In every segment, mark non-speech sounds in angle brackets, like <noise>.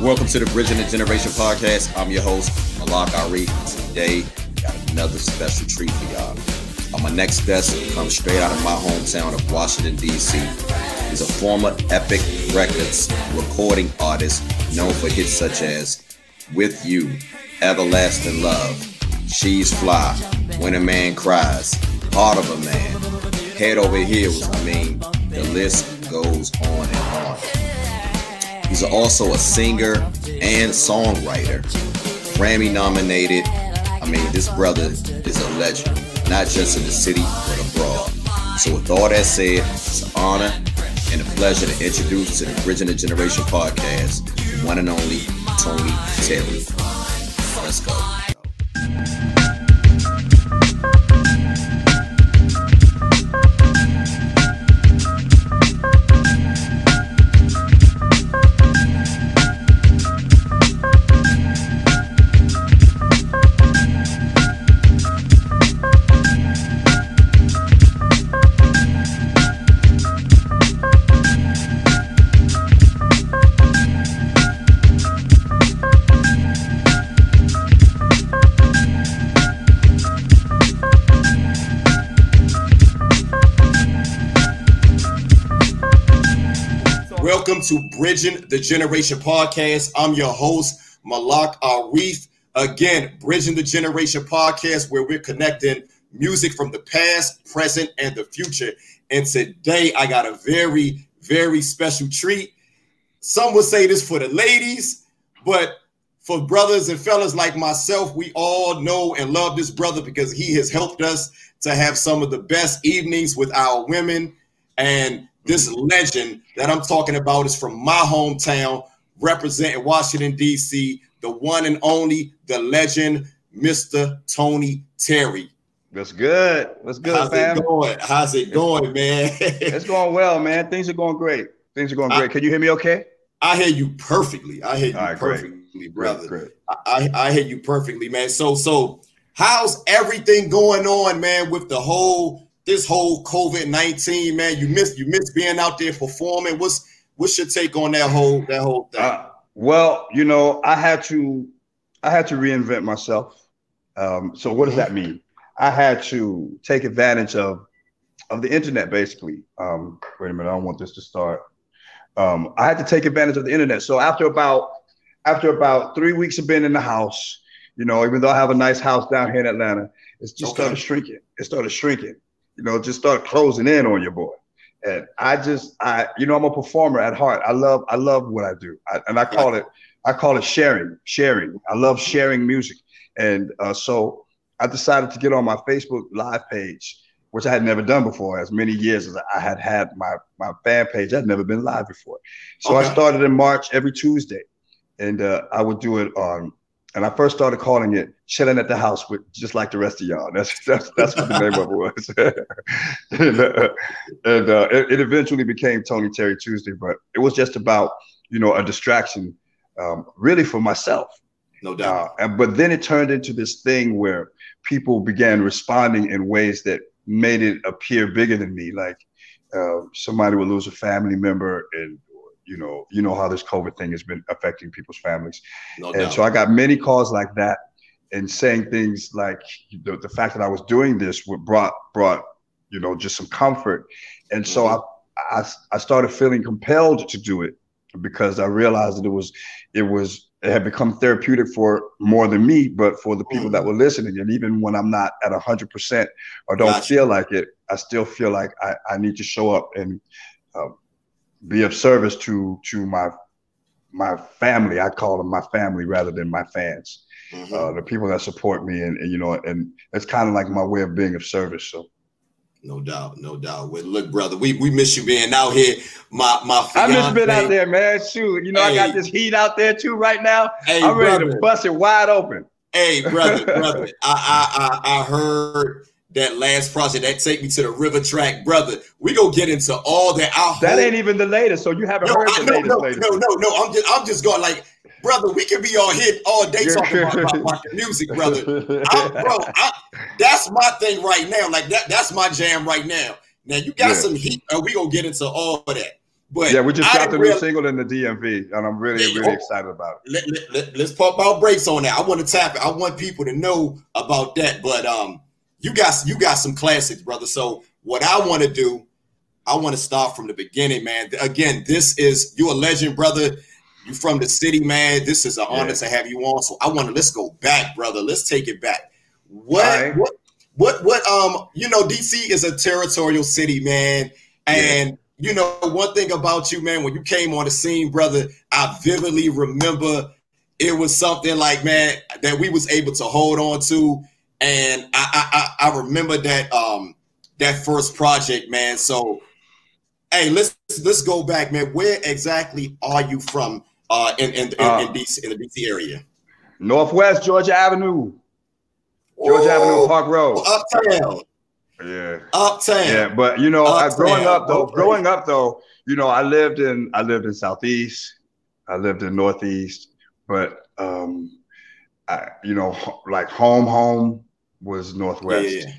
Welcome to the Bridging the Generation podcast. I'm your host, Malak Ari. Today, got another special treat for y'all. On my next guest comes straight out of my hometown of Washington, D.C. He's a former Epic Records recording artist known for hits such as With You, Everlasting Love, She's Fly, When a Man Cries, Heart of a Man, Head Over Heels. I mean, the list goes on and on. He's also a singer and songwriter, Grammy nominated. I mean, this brother is a legend, not just in the city, but abroad. So, with all that said, it's an honor and a pleasure to introduce to the the Generation podcast, one and only Tony Terry. Let's go. To Bridging the Generation podcast. I'm your host, Malak Arif. Again, Bridging the Generation podcast, where we're connecting music from the past, present, and the future. And today, I got a very, very special treat. Some would say this for the ladies, but for brothers and fellas like myself, we all know and love this brother because he has helped us to have some of the best evenings with our women. And this legend that I'm talking about is from my hometown, representing Washington, D.C., the one and only, the legend, Mr. Tony Terry. That's good. That's good, How's fam? it going? How's it going, man? <laughs> It's going well, man. Things are going great. Things are going great. Can you hear me okay? I hear you perfectly. I hear you right, great. perfectly, brother. Great. I, I hear you perfectly, man. So, so how's everything going on, man, with the whole this whole COVID nineteen, man? You miss you miss being out there performing. What's what's your take on that whole that whole thing? Uh, well, you know, I had to, I had to reinvent myself. Um, so what does that mean? I had to take advantage of, of the internet, basically. Um, wait a minute, I don't want this to start. Um, I had to take advantage of the internet. So after about, after about three weeks of being in the house, you know, even though I have a nice house down here in Atlanta, it's just Okay. started shrinking. It started shrinking. You know, just started closing in on your boy. And I just, I, you know, I'm a performer at heart. I love, I love what I do, I, and I call it, I call it sharing, sharing. I love sharing music, and uh, so I decided to get on my Facebook Live page, which I had never done before. As many years as I had had my my fan page, I'd never been live before. So Okay. I started in March every Tuesday, and uh, I would do it on. And I first started calling it "Chilling at the House" with just like the rest of y'all. That's that's that's what the name of it was. <laughs> and uh, and uh, it, it eventually became Tony Terry Tuesday, but it was just about you know a distraction, um, really for myself. no doubt. Uh, and, but then it turned into this thing where people began responding in ways that made it appear bigger than me. Like uh, somebody would lose a family member, and you know, you know how this COVID thing has been affecting people's families. no And doubt. so I got many calls like that, and saying things like the, the fact that I was doing this brought brought you know just some comfort, and so I, I I started feeling compelled to do it because I realized that it was it was it had become therapeutic for more than me, but for the people that were listening. And even when I'm not at hundred percent or don't Gotcha. feel like it, I still feel like I, I need to show up and uh, be of service to to my my family. I call them my family rather than my fans. Mhm. Uh, the people that support me, and, and you know, and it's kind of like my way of being of service. So No doubt, no doubt. Well, look, brother, we, we miss you being out here. My my I just been out there, man. Shoot, you know, I got this heat out there too right now. Hey, I'm ready brother. to bust it wide open. Hey, brother, <laughs> brother. I, I I I heard that last project that take me to the river track, brother. We gonna get into all that. I That hope- ain't even the latest, so you haven't no, heard I, the no, latest. no, latest. no, no, no. I'm just I'm just going like, brother. We can be all hit all day talking about, about, about music, brother. I, bro, I, that's my thing right now. Like that, that's my jam right now. Now you got Yeah. some heat, and we gonna get into all of that. But yeah, we just got the new single in the DMV, and I'm really, really excited about it. Let, let, let, let's pump our brakes on that. I want to tap it. I want people to know about that. But um, you got you got some classics, brother. So what I want to do, I want to start from the beginning, man. Again, this is you a legend, brother. You from the city, man. This is an yeah. honor to have you on. So I want to let's go back, brother. Let's take it back. What right. what what what um you know DC is a territorial city, man, and. Yeah you know, one thing about you, man, when you came on the scene, brother, I vividly remember it was something like, man, that we was able to hold on to. And I I, I remember that um that first project, man. So hey, let's let's go back, man. Where exactly are you from uh in in, in, uh, in in the DC area? Northwest Georgia Avenue. Georgia Avenue Park Road. Uptown. Yeah. Uptown. Yeah, but you know, I, growing up though, okay. growing up though, you know, I lived in I lived in Southeast, I lived in Northeast, but um I you know, like home home was Northwest. Yeah,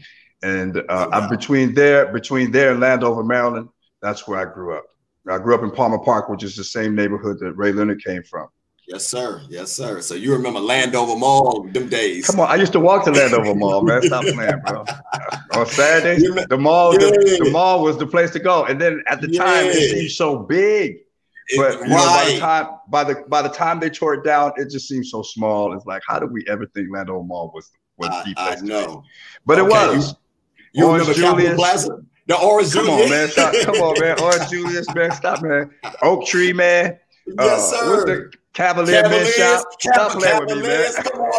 And uh, oh, wow. I'm between there, between there and Landover, Maryland. That's where I grew up. I grew up in Palmer Park, which is the same neighborhood that Ray Leonard came from. Yes, sir. Yes, sir. So you remember Landover Mall them days? Come on, I used to walk to Landover Mall, man. Stop playing, bro. <laughs> On Saturday, the mall, yeah. the, the, mall was the place to go. And then at the yeah. time, it seemed so big. But it, you know, by the time by the by the time they tore it down, it just seemed so small. It's like, how did we ever think Landover Mall was was the place? I know, but okay. it was. You, you remember Julius, Plaza? The Orange Come Julius. on, man. Stop. Come on, man. Orange Julius, man. Stop, man. Oak Tree, man. Yes, sir. uh, sir. Cavalier Cavaliers, Shop. Stop playing with me, man. Come on,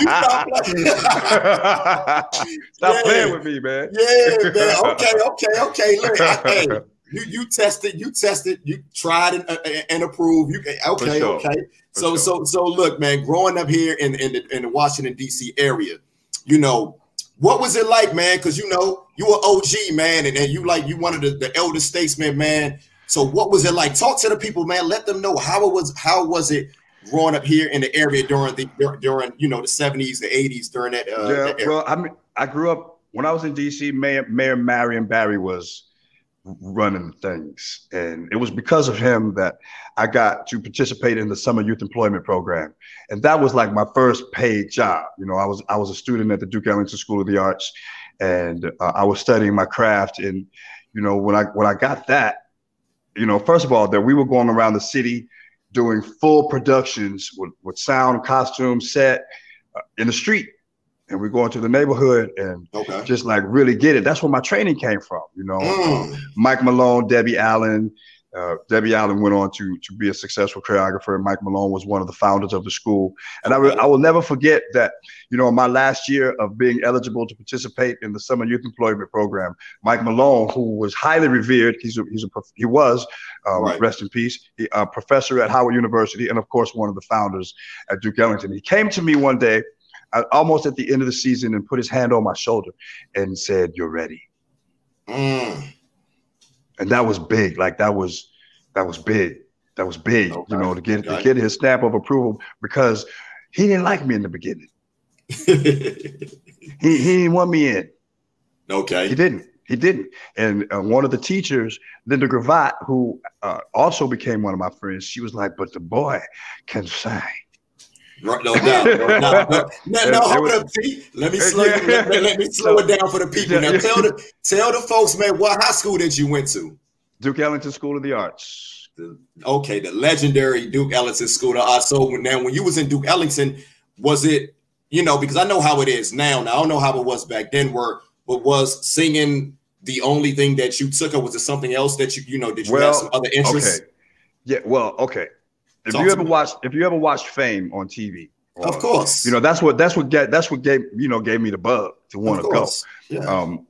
you, stop playing. <laughs> stop yeah. playing with me, man. Yeah, <laughs> man. Okay, okay, okay. Look, hey, you you tested, you tested, you tried and, uh, and approved. You okay, sure. okay. For so sure. so so look, man. Growing up here in in the, in the Washington D.C. area, you know, what was it like, man? Because you know you were OG, man, and, and you like you one of the, the elder statesmen, man. So what was it like? Talk to the people, man. Let them know how it was. How was it growing up here in the area during the during you know the seventies, the eighties during that? Uh, yeah, that well, I mean, I grew up when I was in DC. Mayor Mayor Marion Barry was running things, and it was because of him that I got to participate in the summer youth employment program, and that was like my first paid job. You know, I was I was a student at the Duke Ellington School of the Arts, and uh, I was studying my craft, and you know when I when I got that you know, first of all, that we were going around the city doing full productions with, with sound, costume, set uh, in the street. And we go into the neighborhood and okay. just like really get it. That's where my training came from, you know. Mm. Mike Malone, Debbie Allen, uh, Debbie Allen went on to to be a successful choreographer. And Mike Malone was one of the founders of the school, and I, re- I will never forget that. You know, my last year of being eligible to participate in the summer youth employment program, Mike Malone, who was highly revered, he's a, he's a he was um, right. rest in peace, he, a professor at Howard University, and of course one of the founders at Duke Ellington. He came to me one day, uh, almost at the end of the season, and put his hand on my shoulder and said, "You're ready." Mm and that was big. Like that was that was big. That was big. Okay. You know, to get to get his stamp of approval because he didn't like me in the beginning. <laughs> he he didn't want me in. Okay. He didn't. He didn't. And uh, one of the teachers, Lynda Gravatt, who uh, also became one of my friends, she was like, "But the boy can sing." Right, no <laughs> doubt. No, no, no, no hold up. Let me slow, yeah. let, let, let, me slow it down for the people. Now tell the tell the folks, man, what high school did you went to? Duke Ellington School of the Arts. The, okay, the legendary Duke Ellington School of the Arts. So now, when you was in Duke Ellington, was it you know because I know how it is now. Now I don't know how it was back then. Where but was singing the only thing that you took, or was it something else that you you know did you well, have some other interests? Okay. Yeah, well, okay. If Talk you ever watched, if you ever watched Fame on TV, or, of course, you know that's what that's what get that's what gave you know gave me the bug to want to go. Yeah. Um,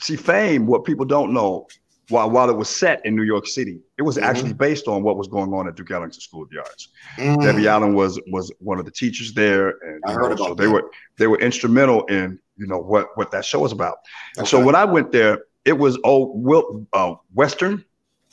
see, Fame, what people don't know, while while it was set in New York City, it was mm-hmm. actually based on what was going on at Duke Ellington School of the Arts. Mm. Debbie Allen was was one of the teachers there, and I heard know, about so they were they were instrumental in you know what what that show was about. Okay. And so when I went there, it was old Will, uh, Western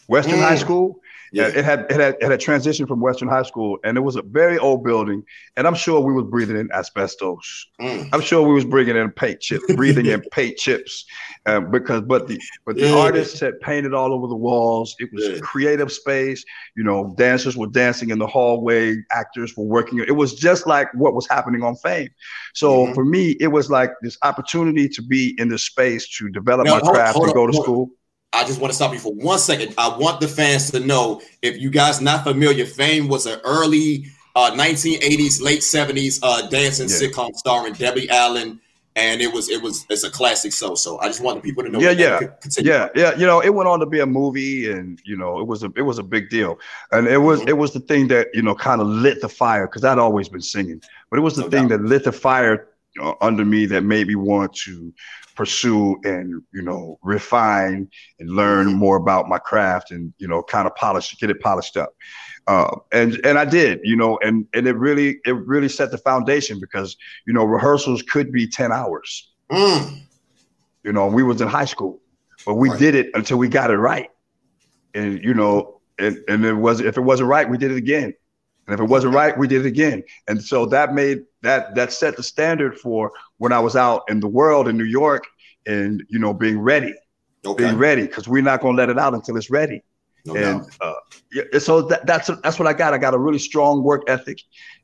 Western mm. High School, Yeah. It had it had it had transitioned from Western High School, and it was a very old building. And I'm sure we was breathing in asbestos. Mm. I'm sure we was bringing in paint chips, breathing in <laughs> paint chips, uh, because but the but the yeah. artists had painted all over the walls. It was yeah. creative space. You know, dancers were dancing in the hallway, actors were working. It was just like what was happening on Fame. So mm-hmm. for me, it was like this opportunity to be in this space to develop now, my hold, craft hold and go to school. I just want to stop you for one second. I want the fans to know if you guys not familiar, Fame was an early uh, 1980s, late 70s uh, dancing yeah. sitcom starring Debbie Allen, and it was it was it's a classic. So so I just want the people to know. Yeah, yeah, yeah, yeah. You know, it went on to be a movie, and you know, it was a it was a big deal, and it was mm-hmm. it was the thing that you know kind of lit the fire because I'd always been singing, but it was the no thing doubt. that lit the fire uh, under me that made me want to pursue and you know refine and learn more about my craft and you know kind of polish get it polished up. Uh, and and I did you know and and it really it really set the foundation because you know rehearsals could be 10 hours. Mm. you know we was in high school but we right. did it until we got it right. And you know and and it was if it wasn't right we did it again. And if it wasn't right we did it again. And so that made that that set the standard for when I was out in the world in New York and you know being ready, okay. being ready because we're not gonna let it out until it's ready. No and uh, yeah, so that, that's that's what I got. I got a really strong work ethic,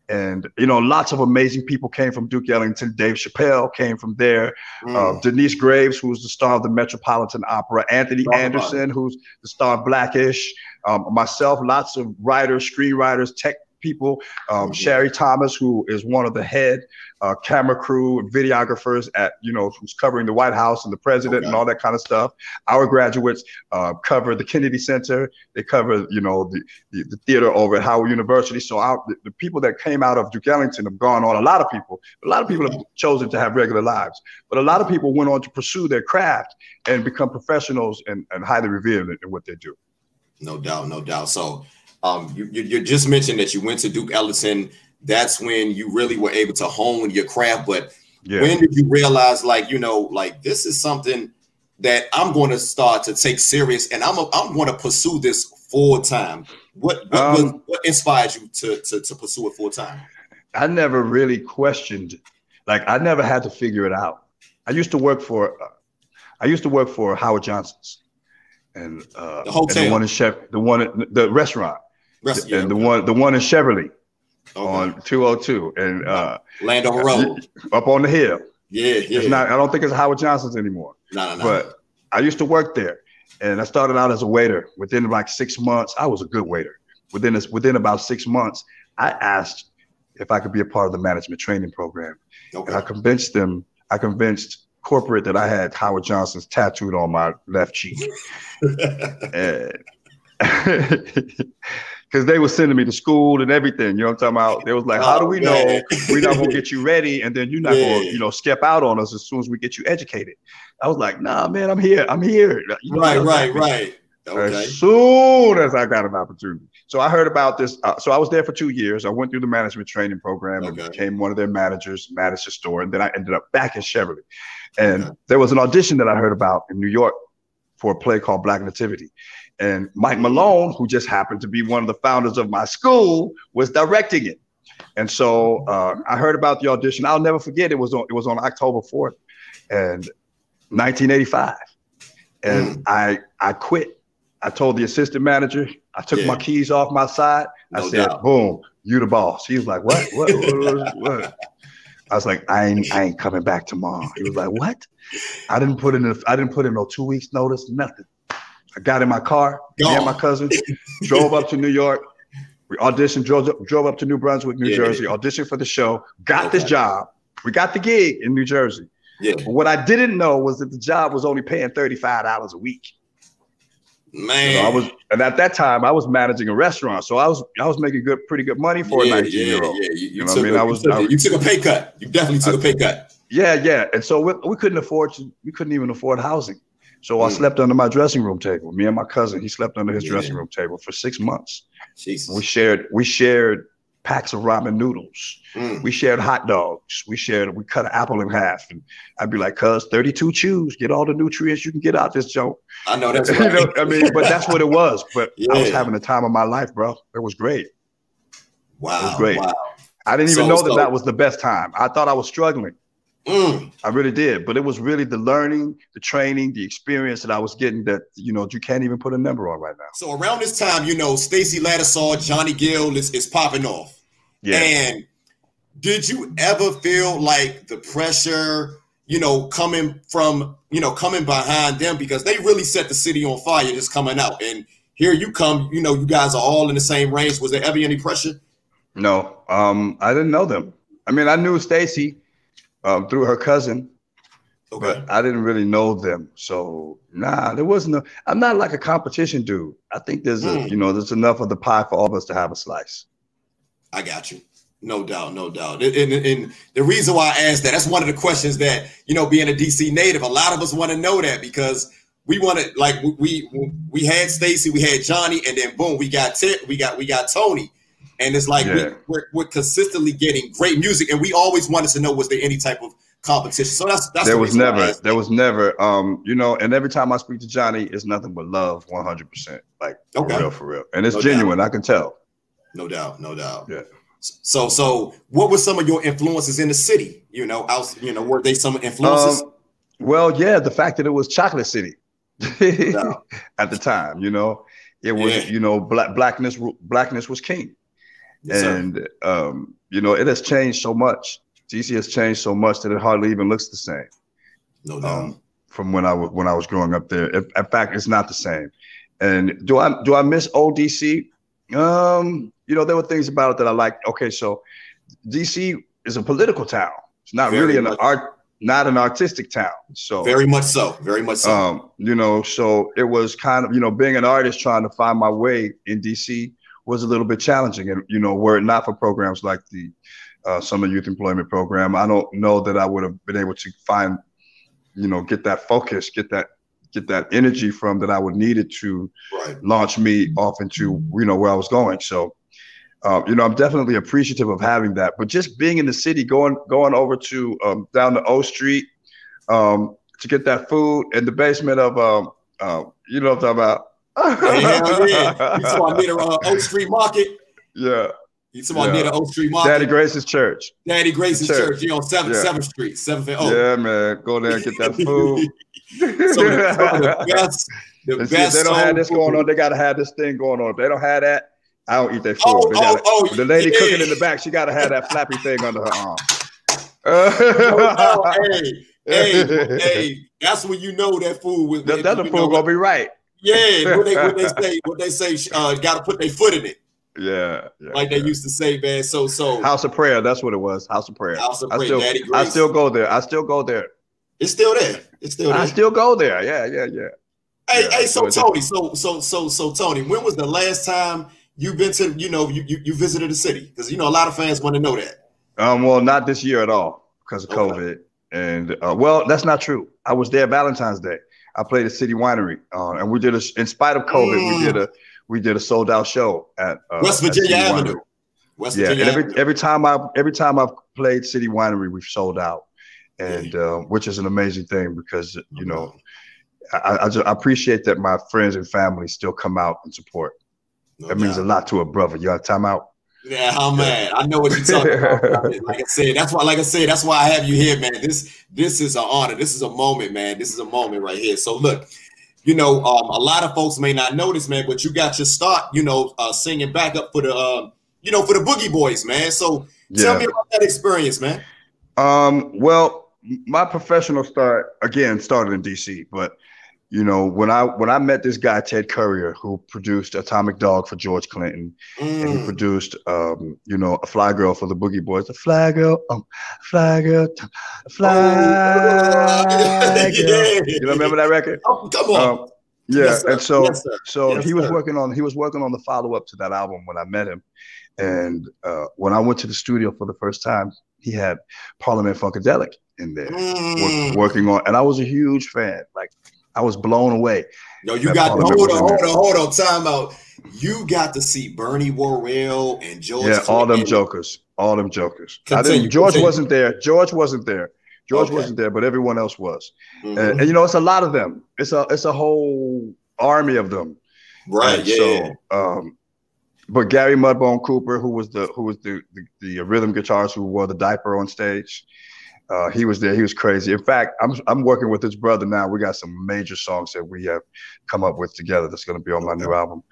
and you know, lots of amazing people came from Duke Ellington. Dave Chappelle came from there. Mm. Uh, Denyce Graves, who's the star of the Metropolitan Opera. Anthony Anderson, who's the star of Blackish. Um, myself, lots of writers, screenwriters, tech people. Um, Sherry Thomas, who is one of the head uh, camera crew, videographers at, you know, who's covering the White House and the president okay. and all that kind of stuff. Our graduates uh, cover the Kennedy Center. They cover, you know, the, the, the theater over at Howard University. So our, the, the, people that came out of Duke Ellington have gone on. A lot of people, a lot of people have chosen to have regular lives, but a lot of people went on to pursue their craft and become professionals and, and highly revered in, in what they do. No doubt, no doubt. So um, you, you, just mentioned that you went to Duke Ellington. That's when you really were able to hone your craft. But yeah. when did you realize, like, you know, like this is something that I'm going to start to take serious, and I'm a, I'm going to pursue this full time. What what, um, what, what inspired you to, to to pursue it full time? I never really questioned, like, I never had to figure it out. I used to work for, uh, I used to work for Howard Johnson's, and uh, the hotel, and the one in Chef, the one the restaurant And the one the one in Cheverly okay. on 202 and uh Landover Road up on the hill. Yeah, yeah. It's not I don't think it's Howard Johnson's anymore. No, no, no. But I used to work there and I started out as a waiter. Within like six months, I was a good waiter. Within this within about six months, I asked if I could be a part of the management training program. Okay. And I convinced them, I convinced corporate that I had Howard Johnson's tattooed on my left cheek. <laughs> and <laughs> because they were sending me to school and everything. You know what I'm talking about? They was like, "How do we oh, know <laughs> we're not gonna get you ready, and then you're not yeah. gonna, you know, skip out on us as soon as we get you educated?" I was like, "Nah, man, I'm here. I'm here." You know, right, right, right. Okay. As soon as I got an opportunity, so I heard about this. Uh, so I was there for two years. I went through the management training program okay. and became one of their managers, managed the store, and then I ended up back in Cheverly. And okay. there was an audition that I heard about in New York for a play called Black Nativity. And Mike Malone, who just happened to be one of the founders of my school, was directing it. And so uh, I heard about the audition. I'll never forget. It was on. It was on October fourth, and 1985. And mm. I I quit. I told the assistant manager. I took yeah. my keys off my side. I said, doubt. "Boom, you the boss." He was like, "What? What? what, what? <laughs> I was like, "I ain't I ain't coming back tomorrow." He was like, "What?" I didn't put in. A, I didn't put in no two weeks notice. Nothing. I got in my car, me and my cousin, <laughs> drove up to New York. We auditioned, drove, drove up to New Brunswick, New yeah, Jersey, auditioned for the show, got okay. this job. We got the gig in New Jersey. Yeah. But what I didn't know was that the job was only paying $35 a week. Man, so I was, and at that time I was managing a restaurant, so I was I was making good, pretty good money for yeah, a 19 year old. Yeah, you, you, you know what I mean? I was, I you took a pay cut. You definitely took I, a pay cut. Yeah, yeah, and so we, we couldn't afford to, we couldn't even afford housing. So mm. I slept under my dressing room table. Me and my cousin, he slept under his yeah. dressing room table for six months. Jesus. We shared we shared packs of ramen noodles. Mm. We shared hot dogs. We shared, we cut an apple in half. And I'd be like, cuz 32 chews, get all the nutrients you can get out this joke. I know that's <laughs> right. you know, I mean, but that's what it was. But yeah. I was having the time of my life, bro. It was great. Wow. It was great. Wow. I didn't even so, know that so, that was the best time. I thought I was struggling. Mm. I really did, but it was really the learning, the training, the experience that I was getting that you know you can't even put a number on right now. So around this time, you know, Stacy Lattisaw, Johnny Gill is, is popping off. Yeah. And did you ever feel like the pressure, you know, coming from, you know, coming behind them because they really set the city on fire just coming out. And here you come, you know, you guys are all in the same range. Was there ever any pressure? No, um, I didn't know them. I mean, I knew Stacy um, through her cousin, okay. but I didn't really know them. So nah, there wasn't. A, I'm not like a competition dude. I think there's mm. a, you know, there's enough of the pie for all of us to have a slice. I got you. No doubt, no doubt. And, and, and, the reason why I asked that, that's one of the questions that, you know, being a DC native, a lot of us want to know that because we want to like we we had Stacy, we had Johnny, and then boom, we got Ted, we got we got Tony. And it's like yeah. we, are we're, we're consistently getting great music, and we always wanted to know was there any type of competition. So that's that's there the was never there was never um you know, and every time I speak to Johnny, it's nothing but love, one hundred percent, like okay. for real, for real, and it's no genuine. Doubt. I can tell. No doubt, no doubt. Yeah. So, so what were some of your influences in the city? You know, out, you know, were they some influences? Um, well, yeah, the fact that it was Chocolate City no. <laughs> at the time, you know, it was, yeah. you know, black blackness, blackness was king, yes, and um, you know, it has changed so much. DC has changed so much that it hardly even looks the same. No doubt. Um, from when I was when I was growing up there, in fact, it's not the same. And do I do I miss old DC? Um, you know, there were things about it that I liked. Okay, so DC is a political town. It's not very really an much. art, not an artistic town. So very much so, very much so. Um, you know, so it was kind of you know being an artist trying to find my way in DC was a little bit challenging, and you know, were it not for programs like the uh, Summer Youth Employment Program, I don't know that I would have been able to find, you know, get that focus, get that get that energy from that I would need it to right. launch me off into you know where I was going. So um, you know, I'm definitely appreciative of having that. But just being in the city, going going over to um, down the O Street um, to get that food in the basement of, um, uh, you know what I'm talking about? Yeah! You saw me near uh, O Street Market. Yeah. You saw yeah. near the O Street Market. Daddy Grace's church. Daddy Grace's church. church. You on Seventh. Seventh Street, Seventh and O. Yeah, man. Go there and get that food. <laughs> so the, the <laughs> best, the best. if they don't have this going on, they gotta have this thing going on. If they don't have that, I don't eat that food. Oh, gotta, oh, oh, the lady yeah. cooking in the back, she got to have that flappy thing under her arm. oh, hey, <laughs> hey, hey, that's when you know that food was. That, that the food gonna be right. Yeah, <laughs> what they, what they say, what they say, uh, got to put their foot in it. Yeah, yeah like they used to say, man. So, so House of Prayer. That's what it was. House of Prayer. House of Prayer. I still, Daddy I still go there. I still go there. It's still there. It's still there. I still go there. Yeah, yeah, yeah. Hey, yeah, hey. So, Tony. So, so, so, so, Tony. When was the last time you've been to, you know, you you, you visited the city? Because you know a lot of fans want to know that. Um, well, not this year at all because of okay. COVID. And uh, well, that's not true. I was there Valentine's Day. I played at City Winery, uh, and we did a. In spite of COVID, mm. we did a we did a sold out show at uh, West Virginia at Avenue. West yeah, Virginia and every every time I every time I've played City Winery, we've sold out, and yeah. uh, which is an amazing thing because you know I, I, just I appreciate that my friends and family still come out and support. No that doubt. means a lot to a brother. You got time out. Yeah, how man. I know what you're talking about. <laughs> like I said, that's why, like I said, that's why I have you here, man. This this is an honor. This is a moment, man. This is a moment right here. So look, you know, um, a lot of folks may not know this, man, but you got your start, you know, uh, singing back up for the, uh, you know, for the Boogie Boys, man. So yeah. tell me about that experience, man. Um, well, my professional start again started in DC, but you know, when I when I met this guy Ted Currier, who produced Atomic Dog for George Clinton, mm. and he mm. produced, um, you know, a Fly Girl for the Boogie Boys, a Fly Girl, um, Fly Girl, Fly oh. Girl. You remember that record? Oh, come on. Um, yeah, yes, and so yes, so yes, he was sir. working on he was working on the follow up to that album when I met him, and uh, when I went to the studio for the first time, he had Parliament Funkadelic in there mm. work, working on, and I was a huge fan. Like I was blown away. Yo, you got hold on, hold on, hold on, time out. You got to see Bernie Worrell and George. Yeah, all them jokers, all them jokers. Continue. George continue. wasn't there. George wasn't there. George okay. wasn't there, but everyone else was. Mm-hmm. And, and, you know, it's a lot of them. It's a it's a whole army of them. Right. And yeah. So, um, but Gary Mudbone Cooper, who was the who was the the, the rhythm guitarist who wore the diaper on stage, uh, he was there. He was crazy. In fact, I'm I'm working with his brother now. We got some major songs that we have come up with together. That's going to be on my new album.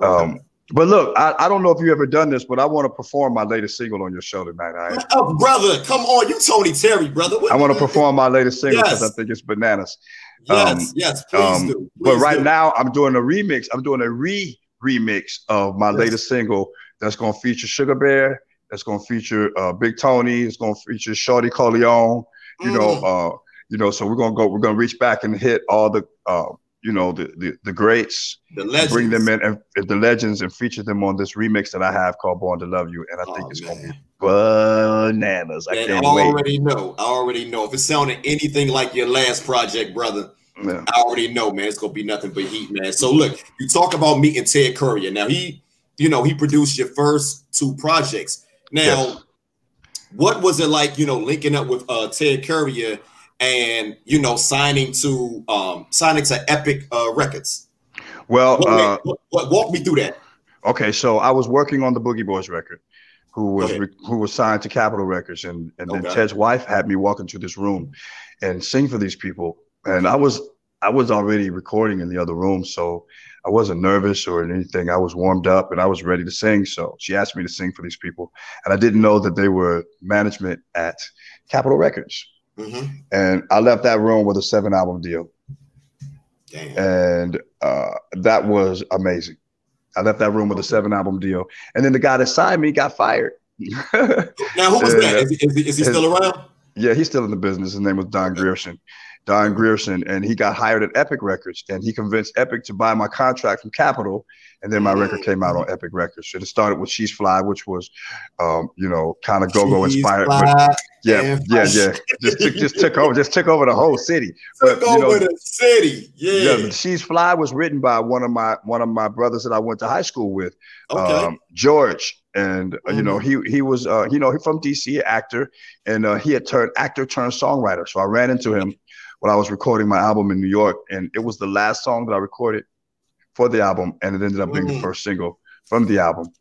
Um, but look, I, I don't know if you ever done this, but I want to perform my latest single on your show tonight. Right? Oh, brother, come on, you Tony Terry, brother. What I want to perform my latest single because yes. I think it's bananas. Yes, um, yes, please um, do. Please but right do. now, I'm doing a remix. I'm doing a re remix of my yes. latest single that's going to feature Sugar Bear. That's going to feature uh, Big Tony. It's going to feature Shorty Corleone. You mm. know, uh, you know. So we're gonna go. We're gonna reach back and hit all the uh, you know the the, the greats, the legends. bring them in and, and, the legends and feature them on this remix that I have called "Born to Love You," and I oh, think it's gonna be bananas. I can't I wait. already know. I already know. If it sounded anything like your last project, brother, yeah. I already know, man. It's gonna be nothing but heat, man. So look, you talk about meeting Ted Currier. Now he, you know, he produced your first two projects. Now, yes. what was it like, you know, linking up with uh Ted Currier? and you know signing to um signing to Epic uh, Records. Well, walk, uh, walk, me through that. Okay, so I was working on the Boogie Boys record, who was who was signed to Capitol Records, and and then okay. Ted's wife had me walk into this room and sing for these people, and I was I was already recording in the other room, so I wasn't nervous or anything. I was warmed up and I was ready to sing. So she asked me to sing for these people, and I didn't know that they were management at Capitol Records. Mm-hmm. And I left that room with a seven album deal. Damn. And uh, that was amazing. I left that room with a seven album deal. And then the guy that signed me got fired. now, who was <laughs> that? Is he, is he, is he still around? Yeah, he's still in the business. His name was Don Grierson. Don Grierson, and he got hired at Epic Records, and he convinced Epic to buy my contract from Capitol, and then my mm. record came out on Epic Records. So it started with "She's Fly," which was, um, you know, kind of go-go inspired. But yeah, yeah, yeah. Just took, just took over, just took over the whole city. <laughs> Took but, over know, the city. Yeah. yeah. "She's Fly" was written by one of my one of my brothers that I went to high school with, okay. um, George and uh, mm-hmm. you know mm-hmm. he he was uh, you know he from DC actor and uh, he had turned actor turned songwriter so I ran into him when I was recording my album in New York, and it was the last song that I recorded for the album, and it ended up being mm. the first single from the album,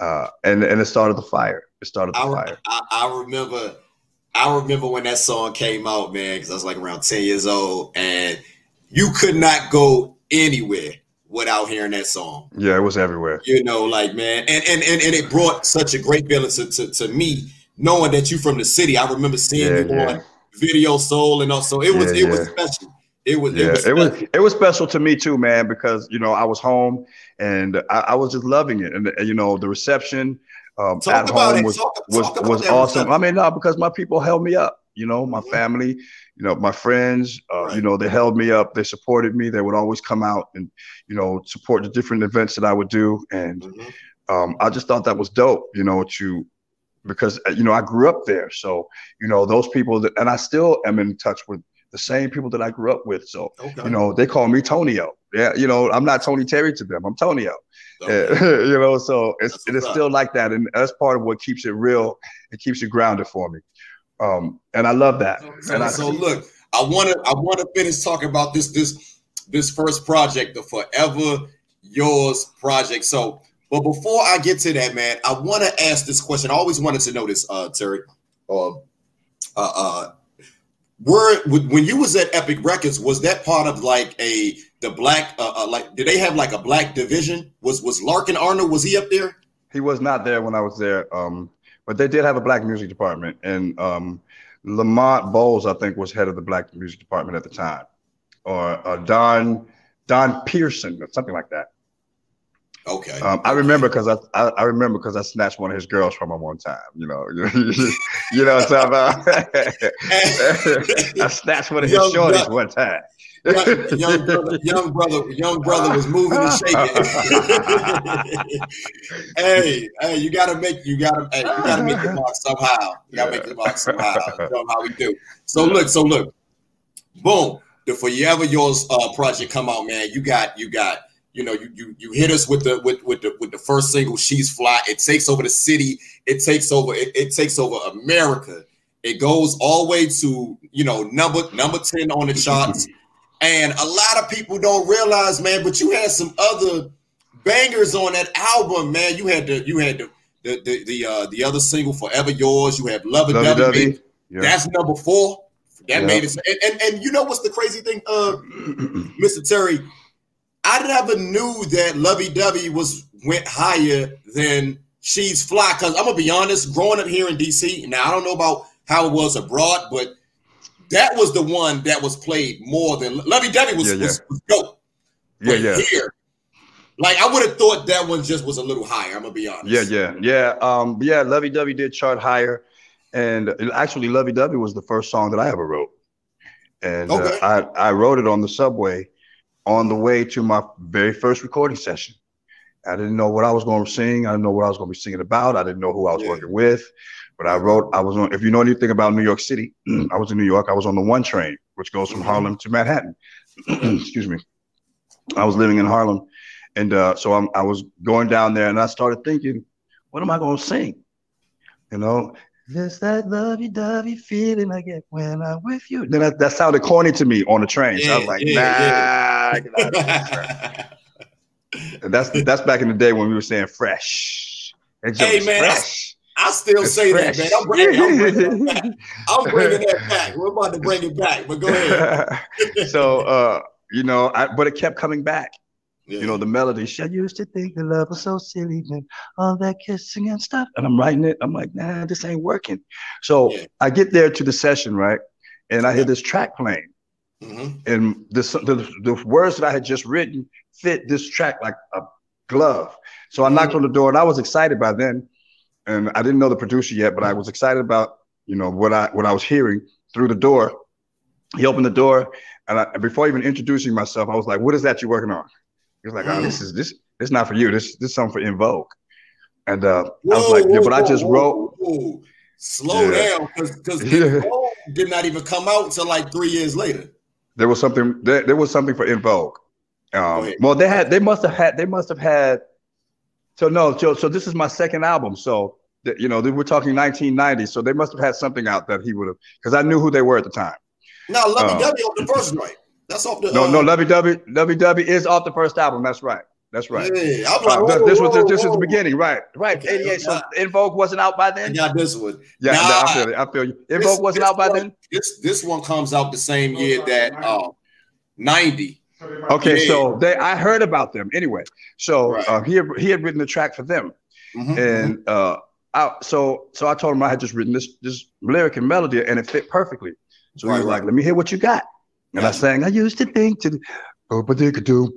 uh, and and it started the fire. It started the I, fire. I, I remember, I remember when that song came out, man, because I was like around ten years old, and you could not go anywhere without hearing that song. Yeah, it was everywhere. You know, like man, and and and, and it brought such a great feeling to, to, to me, knowing that you from the city. I remember seeing yeah, you yeah. on Video Soul and also it was yeah, it yeah. was special. It was yeah, it was, it was it was special to me too, man, because you know I was home and I, I was just loving it, and, and you know the reception um, at home was talk, was talk was awesome. Reception. I mean, no, because my people held me up. You know, my mm-hmm. family, you know, my friends, uh, right. you know, they held me up. They supported me. They would always come out and, you know, support the different events that I would do. And mm-hmm. um, I just thought that was dope, you know, to because uh, you know I grew up there. So you know those people that, and I still am in touch with the same people that I grew up with. So okay. you know they call me Tonio. Yeah, you know I'm not Tony Terry to them. I'm Tonio. Okay. <laughs> you know, so it's it is still like that, and that's part of what keeps it real. It keeps you grounded for me, um, and I love that. So, and I, so look, I want to I want to finish talking about this this this first project, the Forever Yours project. So but before I get to that, man, I want to ask this question. I always wanted to know this, uh, Terry. Uh, uh, uh, were when you was at Epic Records, was that part of like a the black uh, uh, like did they have like a black division? Was was Larkin Arnold was he up there? He was not there when I was there. Um, but they did have a black music department, and um, Lamont Bowles, I think, was head of the black music department at the time, or uh, Don Don Pearson, or something like that. Okay. Um, I remember because I, I, I remember because I snatched one of his girls from him one time. You know, <laughs> you know what I'm talking about. <laughs> I snatched one of his young shorties brother, one time. young, young, brother, young brother, young brother was moving and shaking. <laughs> hey, hey, you gotta make you gotta hey, you gotta make the mark somehow. You gotta make the mark somehow. You know how we do. So look, so look, boom. the Forever Yours uh, project come out, man, you got you got you know you you you hit us with the with with the with the first single, She's Fly. It takes over the city. It takes over. It, it takes over America. It goes all the way to you know number number ten on the charts. <laughs> And a lot of people don't realize, man, but you had some other bangers on that album, man. You had the you had the the the the, uh, the other single, Forever Yours. You have Lovey Dovey. Yeah. That's number four. That yeah. made it. And, and, and you know what's the crazy thing, uh, <clears throat> Mr. Terry? I never knew that Lovey Dovey was went higher than She's Fly. Cause I'm gonna be honest, growing up here in DC, now I don't know about how it was abroad, but that was the one that was played more than Lovey Dovey was, yeah, yeah. was, was dope. Yeah, yeah. Here, like I would have thought that one just was a little higher. I'm gonna be honest. Yeah, yeah, yeah. Um, yeah, Lovey Dovey did chart higher, and actually, Lovey Dovey was the first song that I ever wrote, and uh, okay. uh, I I wrote it on the subway, on the way to my very first recording session. I didn't know what I was going to sing. I didn't know what I was going to be singing about. I didn't know who I was yeah. working with. But I wrote, I was on, if you know anything about New York City, <clears throat> I was in New York. I was on the one train, which goes from Harlem to Manhattan. <clears throat> Excuse me. I was living in Harlem. And uh, so I'm, I was going down there and I started thinking, what am I going to sing? You know, just that lovey-dovey feeling I get when I'm with you. Then that, that sounded corny to me on the train. Yeah, so I was like, yeah, nah. Yeah. and <laughs> that's that's back in the day when we were saying fresh. Hey man, fresh. I still it's say fresh. that, man. I'm bringing, I'm, bringing that back. <laughs> I'm bringing that back. We're about to bring it back, but go ahead. <laughs> so, uh, you know, I, but it kept coming back. Yeah. You know, the melody. I used to think the love was so silly and all that kissing and stuff. And I'm writing it. I'm like, nah, this ain't working. So yeah. I get there to the session, right? And I hear this track playing. Mm-hmm. And this, the, the words that I had just written fit this track like a glove. So I knocked mm-hmm. on the door and I was excited by then and I didn't know the producer yet, but I was excited about you know what I what I was hearing through the door. He opened the door, and I, before even introducing myself, I was like, "What is that you're working on?" He was like, "Oh, this is this. It's not for you. This this is something for En Vogue. And uh, whoa, I was like, "Yeah, but I just wrote." Whoa, Slow yeah. down, because because yeah. <laughs> did not even come out until like three years later. There was something. There, there was something for En Vogue. Um, well, they had. They must have had. They must have had so no, so so this is my second album. So you know, we're talking 1990. So they must have had something out that he would have, because I knew who they were at the time. No, Lovey um, Dovey off the first <laughs> joint. That's off the. No, uh, no, Lovey Dovey, Lovey Dovey is off the first album. That's right. That's right. Yeah, I'm like, whoa, this was whoa, this is the beginning, right? Right. Okay, 88. So En Vogue wasn't out by then. Yeah, this one. Yeah, nah, I feel it. I feel you. En Vogue wasn't out by one, then. This this one comes out the same year that uh, 90. Okay, yeah. so they I heard about them anyway. So right. uh, he had, he had written the track for them. Mm-hmm. And uh, I, so so I told him I had just written this this lyric and melody, and it fit perfectly. So right, he was right. like, "Let me hear what you got." And. I sang, "I used to think to." Boom, boom, boom,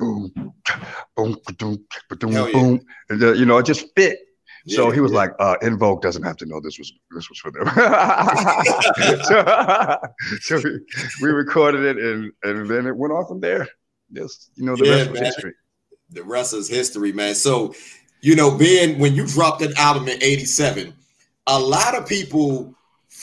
boom, boom, boom. And, uh, you know, it just fit. Yeah, so he was yeah. like, uh, En Vogue doesn't have to know this was this was for them. <laughs> so, <laughs> so we, we, recorded it and and then it went on from there. Just you know, the yeah, rest was history. The rest is history, man. So you know, being when you dropped that album in 87, a lot of people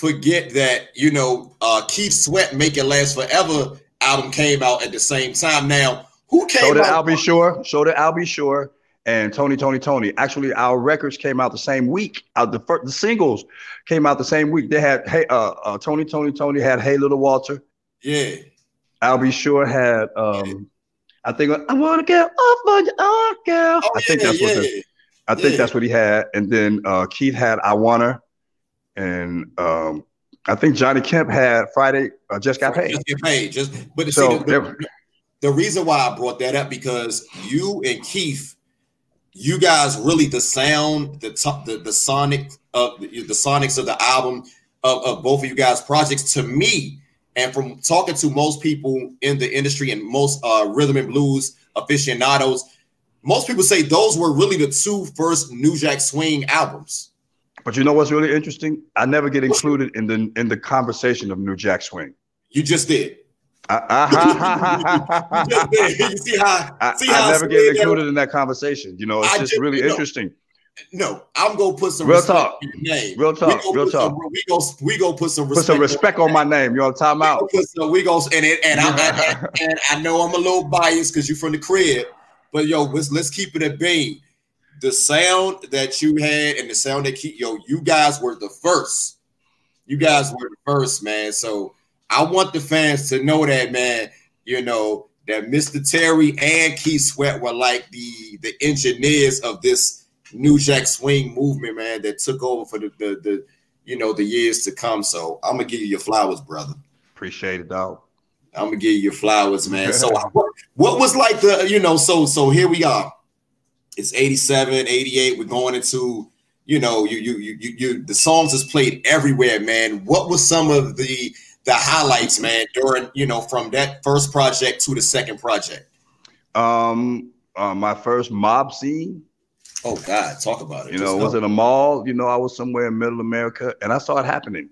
forget that, you know, uh, Keith Sweat Make It Last Forever album came out at the same time. Now, who came so did out? Al B. Sure. So did Al B. Sure and Tony, Tony, Tony. Actually, our records came out the same week. Uh, the first, the singles came out the same week. They had hey, uh, uh, Tony, Tony, Tony had Hey Little Walter. Yeah. Al B. Sure had um, yeah. I think I want to get off you, oh, girl. Oh, I think yeah, that's what the I think that's what he had. And then uh, Keith had I Wanna. And um, I think Johnny Kemp had Friday uh, Just Got Paid. Just Get Paid. Just, but so, see, the, the, the reason why I brought that up because you and Keith, you guys really the sound, the top, the, the sonic of the, the sonics of the album of, of both of you guys' projects to me, and from talking to most people in the industry and most uh, rhythm and blues aficionados, most people say those were really the two first New Jack Swing albums. But you know what's really interesting? I never get included in the in the conversation of New Jack Swing. You just did. I, you, <laughs> you see how? See I, how I never get included in that conversation. You know, it's I just, really you know, interesting. No, I'm gonna put some real talk. name. Real talk. Real talk. Some, we go we go put some respect put some respect on, on my name. You on time out. We go, we go and it, and, I, and, <laughs> and I know I'm a little biased because you're from the crib, but yo, let's let's keep it at bean. The sound that you had and the sound that keep yo, you guys were the first. You guys were the first, man. So I want the fans to know that, man. You know that Mr. Terry and Keith Sweat were like the the engineers of this New Jack Swing movement, man, that took over for the the, the you know the years to come. So I'm gonna give you your flowers, brother. Appreciate it, dog. I'm gonna give you your flowers, man. <laughs> So what, what was like the you know so so here we are. It's 87, 88. We're going into you know you you you you the songs is played everywhere, man. What was some of the the highlights, man, during you know from that first project to the second project? Um, uh, my first mob scene. Oh God, talk about it. You know, was in a mall. You know, I was somewhere in Middle America, and I saw it happening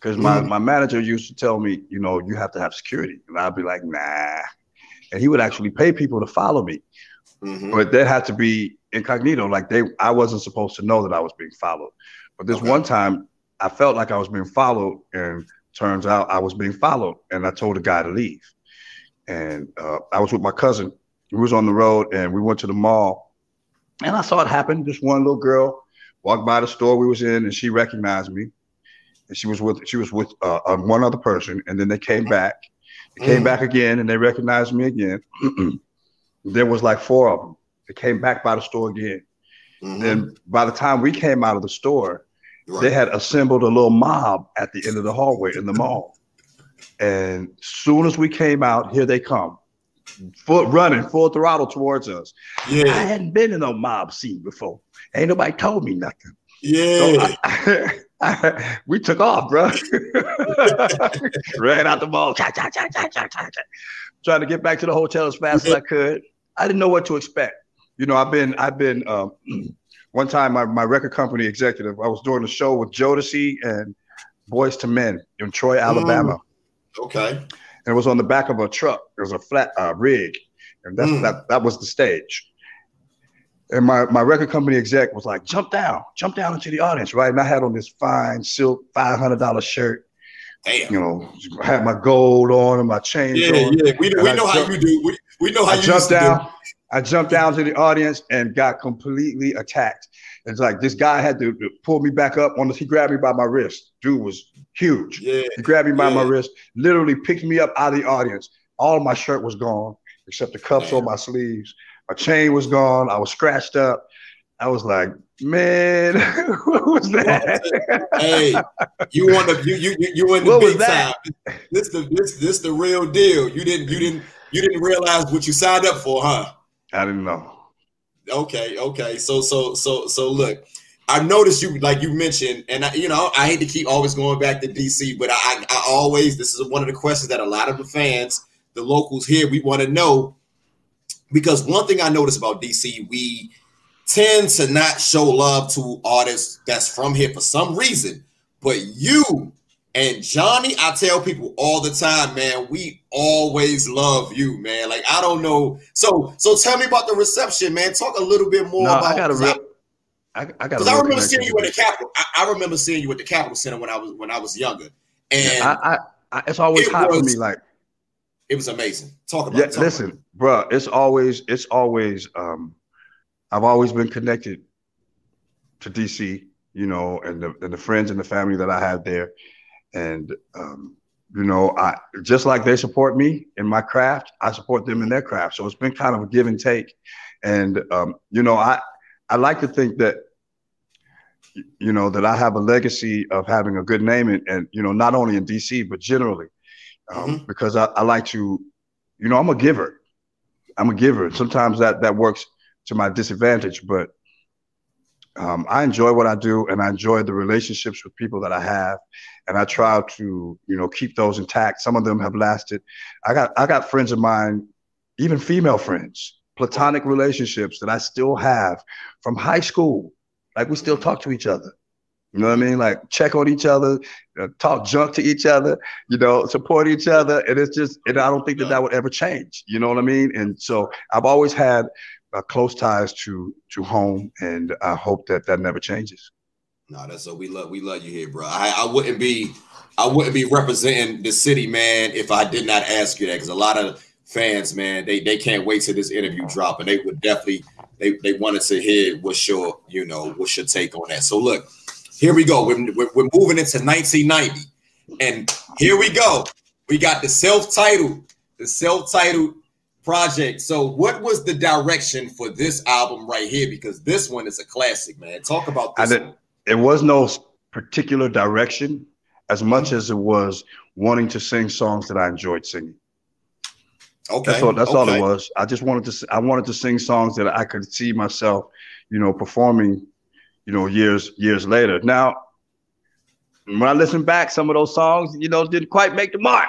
because my mm. my manager used to tell me, you know, you have to have security, and I'd be like, nah, and he would actually pay people to follow me, mm-hmm. but that had to be incognito. Like they, I wasn't supposed to know that I was being followed. But this okay. one time, I felt like I was being followed, and Turns out I was being followed, and I told the guy to leave. And uh, I was with my cousin. We was on the road, and we went to the mall, and I saw it happen. This one little girl walked by the store we was in, and she recognized me. And she was with she was with uh, um, one other person, and then they came back. They came mm. back again, and they recognized me again. <clears throat> there was like four of them. They came back by the store again. Mm-hmm. Then by the time we came out of the store, Right. They had assembled a little mob at the end of the hallway in the mall. And soon as we came out, here they come, full running full throttle towards us. Yeah. I hadn't been in a mob scene before. Ain't nobody told me nothing. Yeah. So I, I, <laughs> I, we took off, bro. <laughs> Ran out the mall, cha, cha, cha, cha, cha, cha, trying to get back to the hotel as fast as I could. I didn't know what to expect. You know, I've been, I've been, um, <clears throat> one time my, my record company executive, I was doing a show with Jodeci and Boyz II Men in Troy, Alabama. Mm. Okay. And it was on the back of a truck. It was a flat uh, rig, and that's, mm. that that was the stage. And my, my record company exec was like, jump down, jump down into the audience, right? And I had on this fine silk $500 shirt. Damn. You know, I had my gold on and my chain. Yeah, on, yeah. We, we know how you do. We, we know how I you jumped down. I jumped down to the audience and got completely attacked. It's like this guy had to pull me back up on the, he grabbed me by my wrist. Dude was huge. Yeah. He grabbed me by yeah. my wrist, literally picked me up out of the audience. All of my shirt was gone, except the cuffs on my sleeves. My chain was gone. I was scratched up. I was like, man, <laughs> what was that? hey, you want the you you you in the what big time. This the this this the real deal. You didn't you didn't you didn't realize what you signed up for, huh? I didn't know. Okay, okay. So so so so look, I noticed you like you mentioned, and I, you know I hate to keep always going back to DC, but I, I always this is one of the questions that a lot of the fans, the locals here, we want to know because one thing I noticed about DC, we tend to not show love to artists that's from here for some reason, but you and Johnny, I tell people all the time, man, we always love you, man. Like I don't know. So so tell me about the reception, man. Talk a little bit more no, about I got a real I, I got because I remember seeing you at the Capitol. I, I, remember seeing you at the Capitol Center when I was when I was younger. And I, I it's always it hot was, for me. Like it was amazing. Talk about yeah. Talk listen, about bro, it's always it's always um I've always been connected to DC, you know, and the, and the friends and the family that I have there and um, you know, I just like they support me in my craft, I support them in their craft. So it's been kind of a give and take. And um, you know, I I like to think that you know that I have a legacy of having a good name, and, and you know, not only in DC but generally, um, mm-hmm. because I, I like to, you know, I'm a giver. I'm a giver. Sometimes that that works to my disadvantage, but um, I enjoy what I do, and I enjoy the relationships with people that I have, and I try to, you know, keep those intact. Some of them have lasted. I got I got friends of mine, even female friends, platonic relationships that I still have from high school. Like we still talk to each other. You know what I mean? Like check on each other, uh, talk junk to each other, you know, support each other, and it's just, and I don't think that that would ever change. You know what I mean? And so I've always had uh, close ties to to home, and I hope that that never changes. No, that's so we love we love you here, bro. I, I wouldn't be I wouldn't be representing the city, man, if I did not ask you that. Because a lot of fans, man, they they can't wait till this interview drop, and they would definitely they they wanted to hear what's your you know what's your take on that. So look, here we go. We're, we're, we're moving into 1990, and here we go. We got the self-titled the self-titled project. So, what was the direction for this album right here? Because this one is a classic, man. Talk about this. Did, it was no particular direction as much as it was wanting to sing songs that I enjoyed singing. Okay, that's all. That's okay. all it was. I just wanted to. I wanted to sing songs that I could see myself, you know, performing, you know, years years later. Now, when I listen back, some of those songs, you know, didn't quite make the mark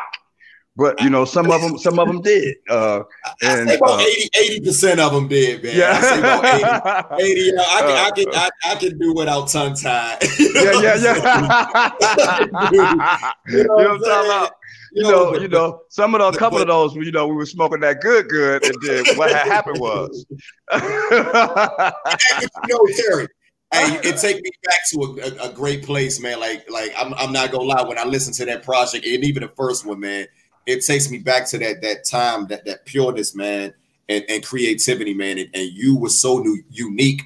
but you know some of them some of them did uh and about uh, 80 percent of them did man. Yeah. 80, <laughs> 80 you know, I, can, uh, I, can, I, I, can do without tongue tied. <laughs> Yeah yeah yeah. You know, you know what i'm talking about? You know, you know, some of the couple of those, you know, we were smoking that good, good, and then what had happened was, you know, Terry, hey, it take me back to a, a, a, great place, man. Like, like I'm, I'm not gonna lie, when I listen to that project, and even the first one, man, it takes me back to that that time, that that pureness, man, and, and creativity, man. And, and you were so new, unique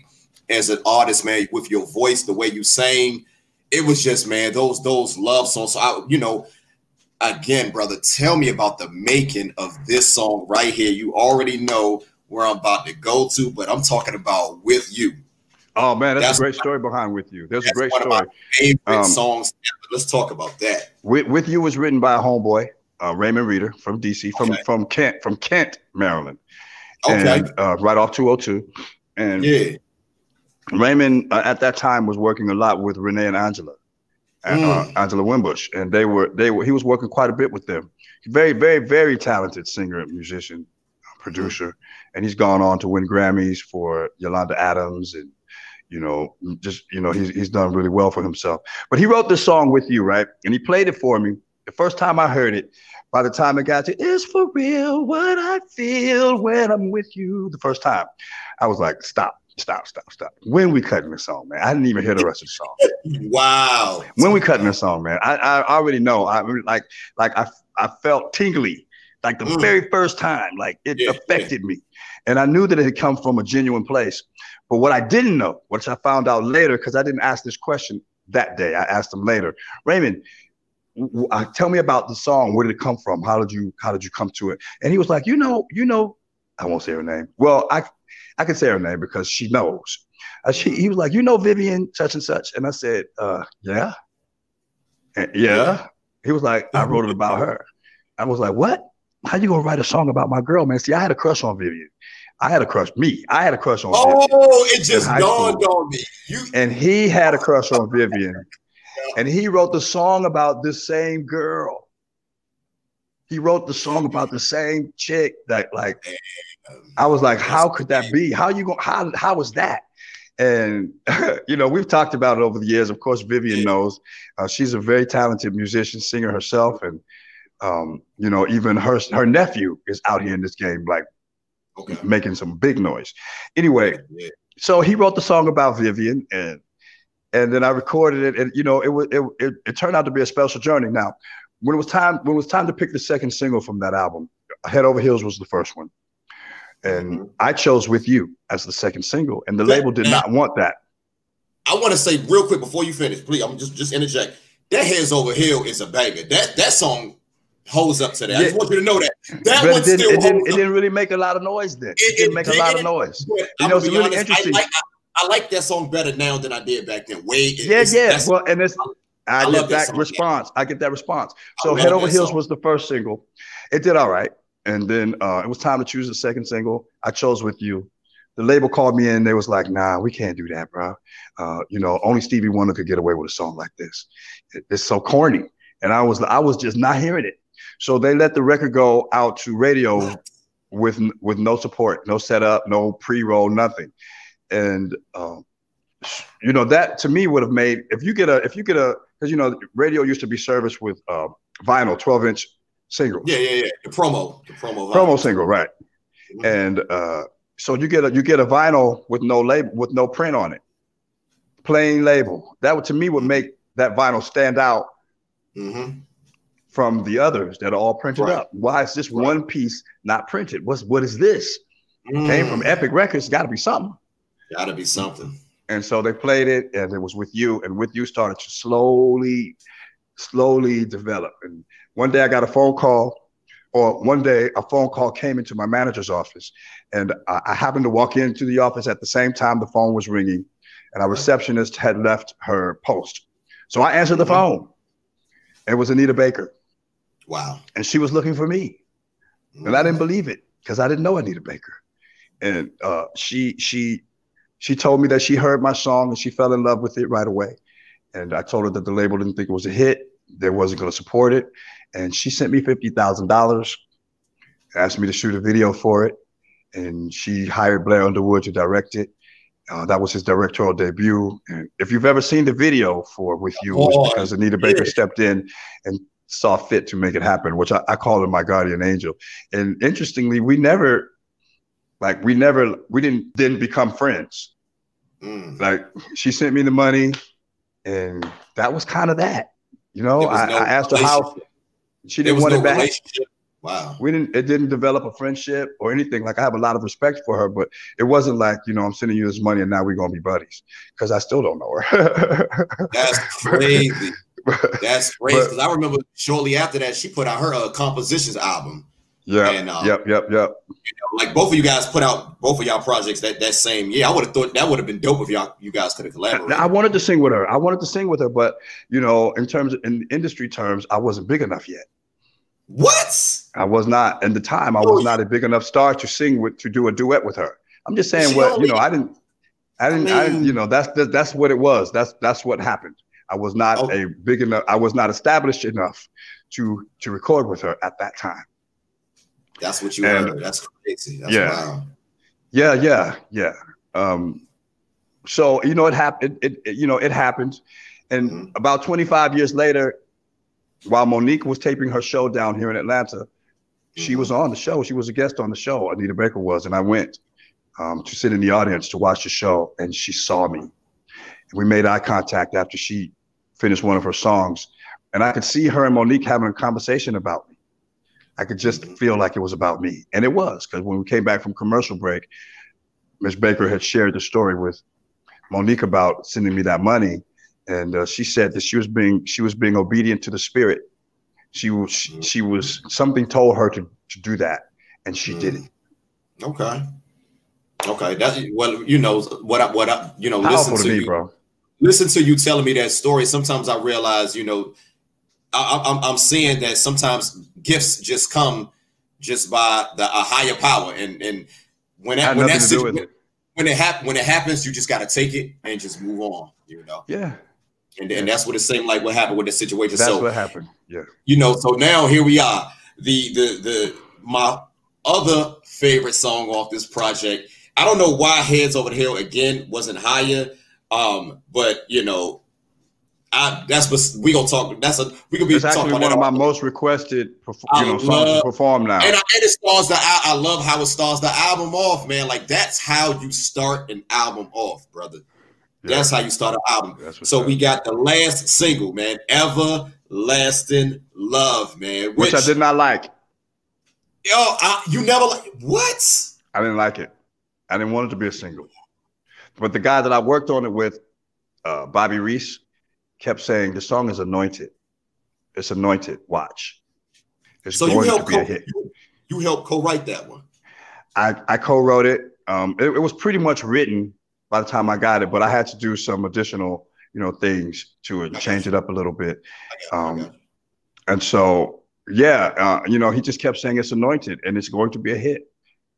as an artist, man, with your voice, the way you sang. It was just, man, those those love songs. So I, you know, again, brother, tell me about the making of this song right here. You already know where I'm about to go to, but I'm talking about with you. Oh man, that's, that's a great story behind with you. There's a great story. favorite um, songs. Let's talk about that. With, with you was written by a homeboy uh, Raymond Reeder from DC, from okay. from Kent, from Kent, Maryland, okay. and uh, right off 202. And yeah, Raymond uh, at that time was working a lot with Renee and Angela, and, uh, mm. Angela Winbush, and they were they were he was working quite a bit with them. Very very very talented singer, musician, producer, and he's gone on to win Grammys for Yolanda Adams and you know, just you know, he's he's done really well for himself. But he wrote this song with you, right? And he played it for me. The first time I heard it, by the time it got to "It's for real what I feel when I'm with you," the first time, I was like, "Stop, stop, stop, stop." When we cutting this song, man? I didn't even hear the rest of the song. wow. When we cutting this song, man? I, I already know. I like like I I felt tingly like the mm. very first time. Like it yeah, affected yeah. me, and I knew that it had come from a genuine place. But what I didn't know, which I found out later, because I didn't ask this question that day, I asked him later. Raymond, uh, tell me about the song. Where did it come from? How did you how did you come to it? And he was like, you know, you know, I won't say her name. Well, I I can say her name because she knows. Uh, she, he was like, you know, Vivian such and such, and I said, uh, yeah, and, yeah. He was like, I wrote it about her. I was like, what? How you gonna write a song about my girl, man? See, I had a crush on Vivian. I had a crush. Me, I had a crush on. Oh, Vivian it just dawned on me. You and he had a crush on Vivian and he wrote the song about this same girl. He wrote the song about the same chick that like I was like, how could that be? How you going how how was that? And <laughs> you know, we've talked about it over the years. Of course, Vivian knows uh, she's a very talented musician, singer herself, and um, you know, even her her nephew is out here in this game, like okay. making some big noise. Anyway, so he wrote the song about Vivian, and and then I recorded it, and you know, it was it, it, it turned out to be a special journey. Now, when it was time when it was time to pick the second single from that album, Head Over Heels was the first one, and mm-hmm. I chose With You as the second single, and the label did not want that. I want to say real quick before you finish, please. I'm just just interject. That Heads Over Heel is a banger. That that song holds up to that. Yeah. I just want you to know that. That but one it didn't, still it didn't, it didn't, really make a lot of noise then. It, it didn't make a lot of noise. You know, it's really honest, interesting. I I like that song better now than I did back then. Way yeah, yeah. Well, and it's I, I get that, that response. I get that response. So Head Over Heels song. was the first single. It did all right, and then uh, it was time to choose the second single. I chose with you. The label called me in. They was like, "Nah, we can't do that, bro. Uh, you know, only Stevie Wonder could get away with a song like this. It, it's so corny." And I was, I was just not hearing it. So they let the record go out to radio with with no support, no setup, no pre-roll, nothing and um, you know that to me would have made if you get a if you get a because you know radio used to be serviced with uh, vinyl 12 inch single yeah yeah yeah the promo the promo promo single right mm-hmm. and uh, So you get a you get a vinyl with no label with no print on it, plain label. That would to me would make that vinyl stand out Mm-hmm. from the others that are all printed Right. up. Why is this Right. one piece not printed? What's what is this? Came from Epic Records. Got to be something. Mm. Gotta be something. And so they played it, and it was with you, and with you started to slowly, slowly develop. And one day I got a phone call, or one day a phone call came into my manager's office, and I, I happened to walk into the office at the same time the phone was ringing, and our receptionist had left her post. So I answered the phone. It was Anita Baker, Wow. and she was looking for me. And I didn't believe it because I didn't know Anita Baker. And uh, she she she told me that she heard my song and she fell in love with it right away. And I told her that the label didn't think it was a hit, they wasn't going to support it, and she sent me fifty thousand dollars, asked me to shoot a video for it, and she hired Blair Underwood to direct it. Uh, that was his directorial debut. And if you've ever seen the video for With You, it was Oh, because Anita Baker yeah. stepped in and saw fit to make it happen, which I, I call her my guardian angel. And interestingly, we never, like, we never, we didn't didn't become friends. Mm. Like, she sent me the money, and that was kind of that. You know, I, no I asked her how she didn't want no it back. relationship. Wow. We didn't. It didn't develop a friendship or anything. Like I have a lot of respect for her, but it wasn't like you know I'm sending you this money and now we're gonna be buddies because I still don't know her. <laughs> That's crazy. That's crazy. Because I remember shortly after that, she put out her uh, compositions album. Yeah. And, uh, yep. Yep. Yep. Like both of you guys put out both of y'all projects that, that same year. I would have thought that would have been dope if y'all you guys could have collaborated. I wanted to sing with her. I wanted to sing with her, but you know, in terms of, in industry terms, I wasn't big enough yet. what? I was not. At the time, I Oh, was not a big enough star to sing with to do a duet with her. I'm just saying what you know. I didn't. I didn't. I, didn't. You know, that's that, that's what it was. That's that's what happened. I was not Okay. a big enough. I was not established enough to to record with her at that time. That's what you And- heard. That's crazy. That's Yeah. wild. Yeah, yeah, yeah. Um, so you know, it happened. It, it you know it happened, and Mhm. about 25 years later, while Mo'Nique was taping her show down here in Atlanta, she Mhm. was on the show. She was a guest on the show. Anita Baker was, and I went um, to sit in the audience to watch the show, and she saw me. And we made eye contact after she finished one of her songs, and I could see her and Mo'Nique having a conversation about me. I could just feel like it was about me, and it was because when we came back from commercial break, Miss Baker had shared the story with Mo'Nique about sending me that money, and uh, she said that she was being she was being obedient to the spirit. She was she, she was something told her to to do that, and she did it. Okay. Okay. That's well, you know what I what I you know listen Powerful to to me, you, bro. listen to you telling me that story. Sometimes I realize, you know, I, I'm I'm seeing that sometimes gifts just come just by the a higher power, and and when that when that situ- it. when it happen when it happens, you just got to take it and just move on. You know, Yeah, and and that's what it seemed like. What happened with the situation? that's so what happened. Yeah. you know so now here we are the the the my other favorite song off this project i don't know why heads over the hill again wasn't higher um but you know i that's what we gonna talk that's a we gonna be It's talking about one of my most requested, perf- you know, love- perform now. and, I, and it starts the I, I love how it starts the album off man like that's how you start an album off brother Yeah, that's how you start an album so we got the last single man everlasting love man which I did not like. Yo, I, you never like what? I didn't like it. I didn't want it to be a single. But the guy that I worked on it with, uh, Bobby Reese, kept saying the song is anointed. It's anointed. Watch. It's So you going to helped be a co- hit. you, you helped co-write that one. I, I co-wrote it. Um, it. It was pretty much written by the time I got it, but I had to do some additional, you know, things to it, change it up a little bit. I got- I Um, And so, yeah, uh, you know, he just kept saying it's anointed and it's going to be a hit.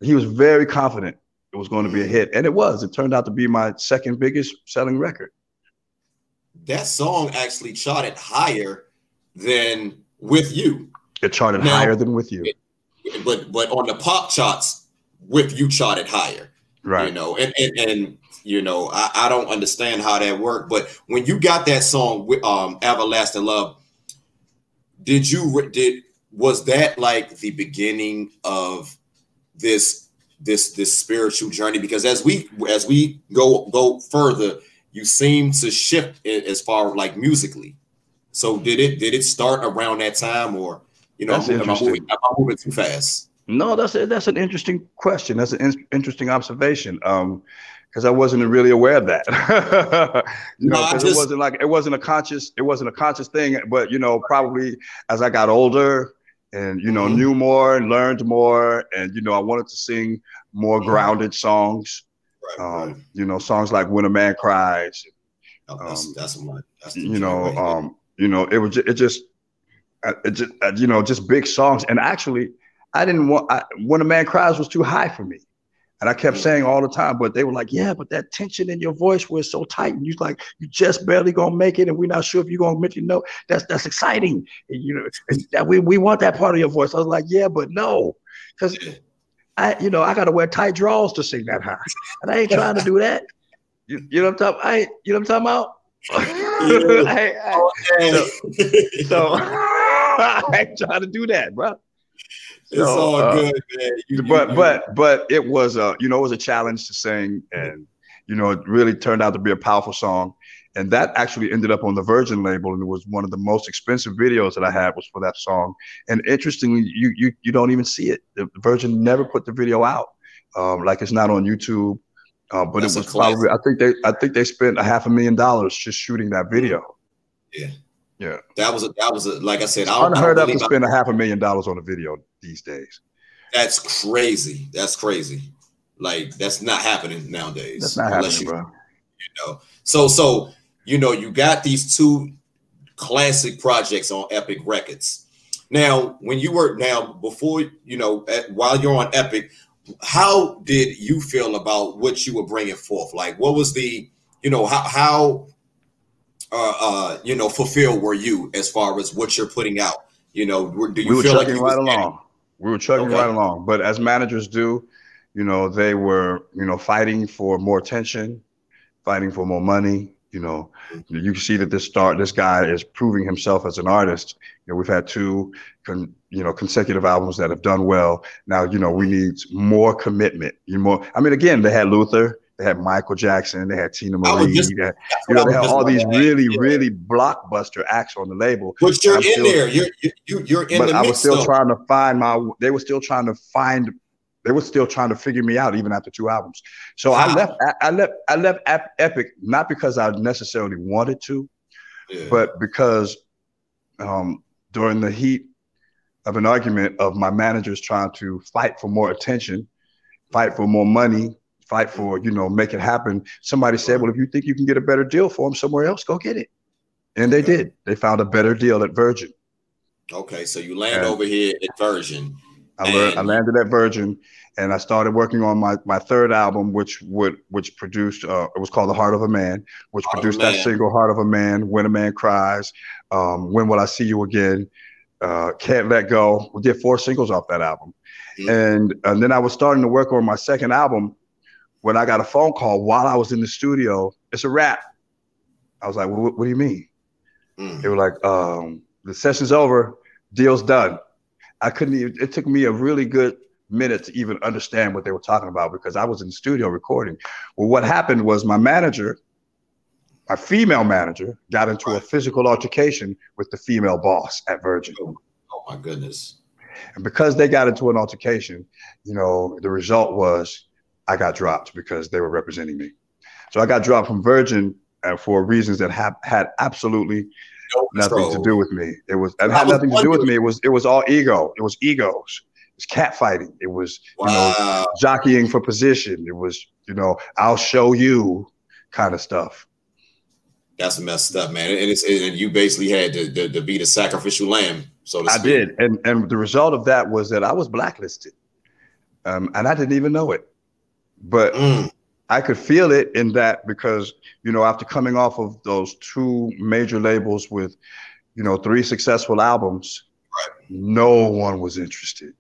He was very confident it was going to be a hit, and it was. It turned out to be my second biggest selling record. That song actually charted higher than with you, It charted Now- higher than with you, but but on the pop charts, with you charted higher. right? You know, and and, and you know, I, I don't understand how that worked, but when you got that song with um Everlasting Love, did you did was that like the beginning of this this this spiritual journey? Because as we as we go go further, you seem to shift as far like musically. So did it did it start around that time, or you know, am I, moving, am I moving too fast? No, that's a, that's an interesting question. That's an in, interesting observation. Um, because I wasn't really aware of that. <laughs> you no, know, because it wasn't like it wasn't a conscious, it wasn't a conscious thing. But you know, probably as I got older and you know, mm-hmm. knew more and learned more, and you know, I wanted to sing more mm-hmm. grounded songs. Right, um, right. You know, songs like "When a Man Cries." Oh, that's, um, that's one. That's you know, right um, you know, it was it just, it just, you know, just big songs. And actually, I didn't want I, "When a Man Cries" was too high for me. And I kept saying all the time, but they were like, yeah, but that tension in your voice was so tight. And you like, you just barely gonna make it, and we're not sure if you're gonna make it. No, that's that's exciting. And, you know, that we, we want that part of your voice. I was like, yeah, but no. Because I, you know, I gotta wear tight drawers to sing that high. And I ain't trying to do that. You, you know what I'm talking I you know what I'm talking about? I, I, <laughs> so, so <laughs> <laughs> I ain't trying to do that, bro. It's so, all uh, good, man. You, but you, but but it was a you know it was a challenge to sing, and you know it really turned out to be a powerful song, and that actually ended up on the Virgin label, and it was one of the most expensive videos that I had was for that song. And interestingly, you you you don't even see it. The Virgin never put the video out, um, like it's not on YouTube. Uh, but That's it was probably I think they I think they spent a half a million dollars just shooting that video. Yeah. Yeah, that was a that was a like I said, I unheard of to spend a half a million dollars on a video these days. That's crazy. That's crazy. Like that's not happening nowadays. That's not happening, you, bro. You know, so so you know you got these two classic projects on Epic Records. Now, when you were now before you know at, while you're on Epic, how did you feel about what you were bringing forth? Like, what was the you know how how uh, uh, you know, fulfilled were you as far as what you're putting out? You know, do you we were feel chugging like right along? We were chugging okay. right along, but as managers do, you know, they were, you know, fighting for more attention, fighting for more money. You know, mm-hmm. you can see that this start, this guy is proving himself as an artist. You know, we've had two, con, you know, consecutive albums that have done well. Now, you know, we need more commitment. You more. I mean, again, they had Luther, they had Michael Jackson. They had Teena Marie. Just, had, you know, they had all these really, yeah. really blockbuster acts on the label. But you're in still, there. You're you, you're in. But I was still though. trying to find my. They were still trying to find. They were still trying to figure me out even after two albums. So wow. I left. I, I left. I left Epic not because I necessarily wanted to, yeah. but because um, during the heat of an argument of my managers trying to fight for more attention, fight for more money, fight for, you know, make it happen. Somebody said, well, if you think you can get a better deal for them somewhere else, go get it. And they did. They found a better deal at Virgin. Okay, so you land and over here at Virgin. I, learned, I landed at Virgin, and I started working on my, my third album, which would which produced uh, it was called The Heart of a Man, which Heart produced that single "Heart of a Man," "When a Man Cries," um, "When Will I See You Again," uh, "Can't Let Go." We did four singles off that album, mm-hmm. and and then I was starting to work on my second album, when I got a phone call while I was in the studio, it's a wrap. I was like, what, what do you mean? Mm. They were like, um, the session's over, deal's done. I couldn't even, it took me a really good minute to even understand what they were talking about because I was in the studio recording. Well, what happened was my manager, my female manager, got into a physical altercation with the female boss at Virgin. Oh, oh my goodness. And because they got into an altercation, you know, the result was I got dropped because they were representing me. So I got dropped from Virgin uh, for reasons that have had absolutely no nothing to do with me. It was it had nothing to do with me. It was it was all ego. It was egos. It was catfighting. It was wow. you know jockeying for position. It was you know I'll show you kind of stuff. That's messed up, man. And it's and you basically had to, to, to be the sacrificial lamb. So I did, and and the result of that was that I was blacklisted, um, and I didn't even know it. But mm. I could feel it in that because, you know, after coming off of those two major labels with, you know, three successful albums, right. no one was interested.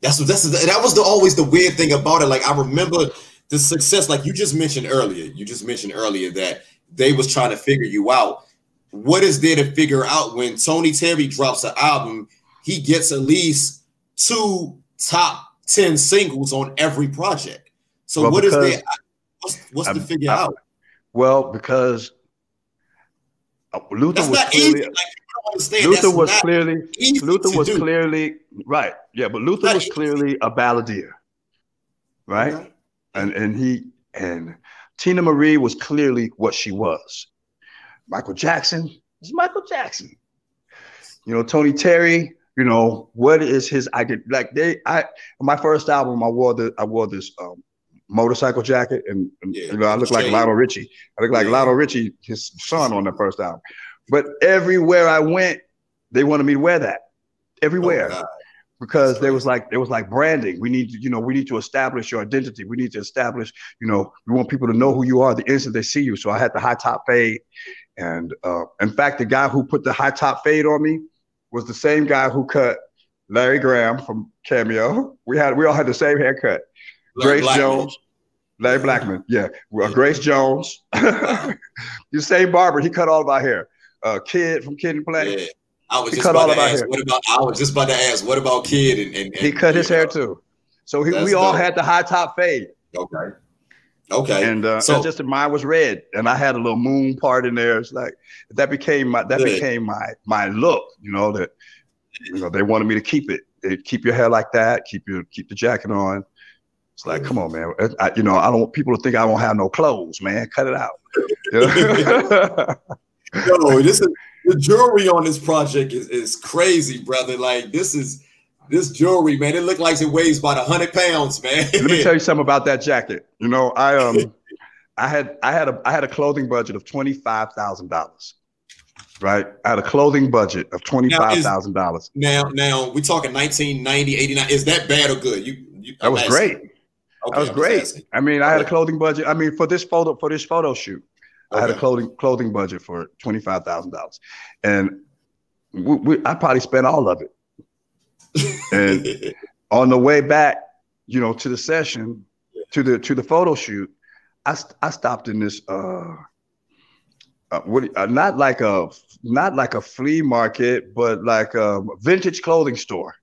That's that's that was the always the weird thing about it. Like I remember the success, like you just mentioned earlier. You just mentioned earlier that they was trying to figure you out. What is there to figure out when Tony Terry drops an album? He gets at least two top 10 singles on every project. So well, what because, is that? What's, what's the figure I, out? Well, because uh, Luther was clearly, like, Luther was clearly Luther was do. clearly right. Yeah, but Luther was clearly a balladeer, right? Okay. And and he and Teena Marie was clearly what she was. Michael Jackson is Michael Jackson. You know, Tony Terry, you know, what is his idea? Like they I my first album, I wore the I wore this um, motorcycle jacket and, and yeah, you know, I look like Lionel Richie. I look like yeah. Lionel Richie, his son on the first album. But everywhere I went, they wanted me to wear that. Everywhere. Oh, because there was like there was like branding. We need to, you know, we need to establish your identity. We need to establish, you know, we want people to know who you are the instant they see you. So I had the high top fade. And uh, in fact, the guy who put the high top fade on me was the same guy who cut Larry Graham from Cameo. We had we all had the same haircut. Larry Grace. Jones, Larry Blackmon, yeah. Well, Grace Jones, <laughs> the same barber. He cut all of our hair. Uh, Kid from Kid and Play. Yeah. I was he just about to ask, what about? I was just about to ask, what about Kid? And, and, and he cut his hair too. So he, we all had the high top fade. Okay. Okay. And uh, so just mine was red, and I had a little moon part in there. It's like that became my that good. became my my look. You know that you know they wanted me to keep it. They keep your hair like that. Keep your keep the jacket on. It's like, come on, man. I, you know, I don't want people to think I don't have no clothes, man. Cut it out. <laughs> Yo, this is the jewelry on this project is, is crazy, brother. Like this is this jewelry, man. It looked like it weighs about hundred pounds, man. Let me tell you <laughs> something about that jacket. You know, I um, <laughs> I had I had a I had a clothing budget of twenty five thousand dollars. Right, I had a clothing budget of twenty five thousand dollars. Now, now we're talking 1990, 89. Is that bad or good? You, you that was great. Okay, that was great. I mean, I had a clothing budget. I mean, for this photo for this photo shoot, Okay. I had a clothing clothing budget for twenty five thousand dollars, and we, we, I probably spent all of it. and <laughs> on the way back, you know, to the session, to the to the photo shoot, I I stopped in this uh, uh what uh, not like a not like a flea market, but like a vintage clothing store.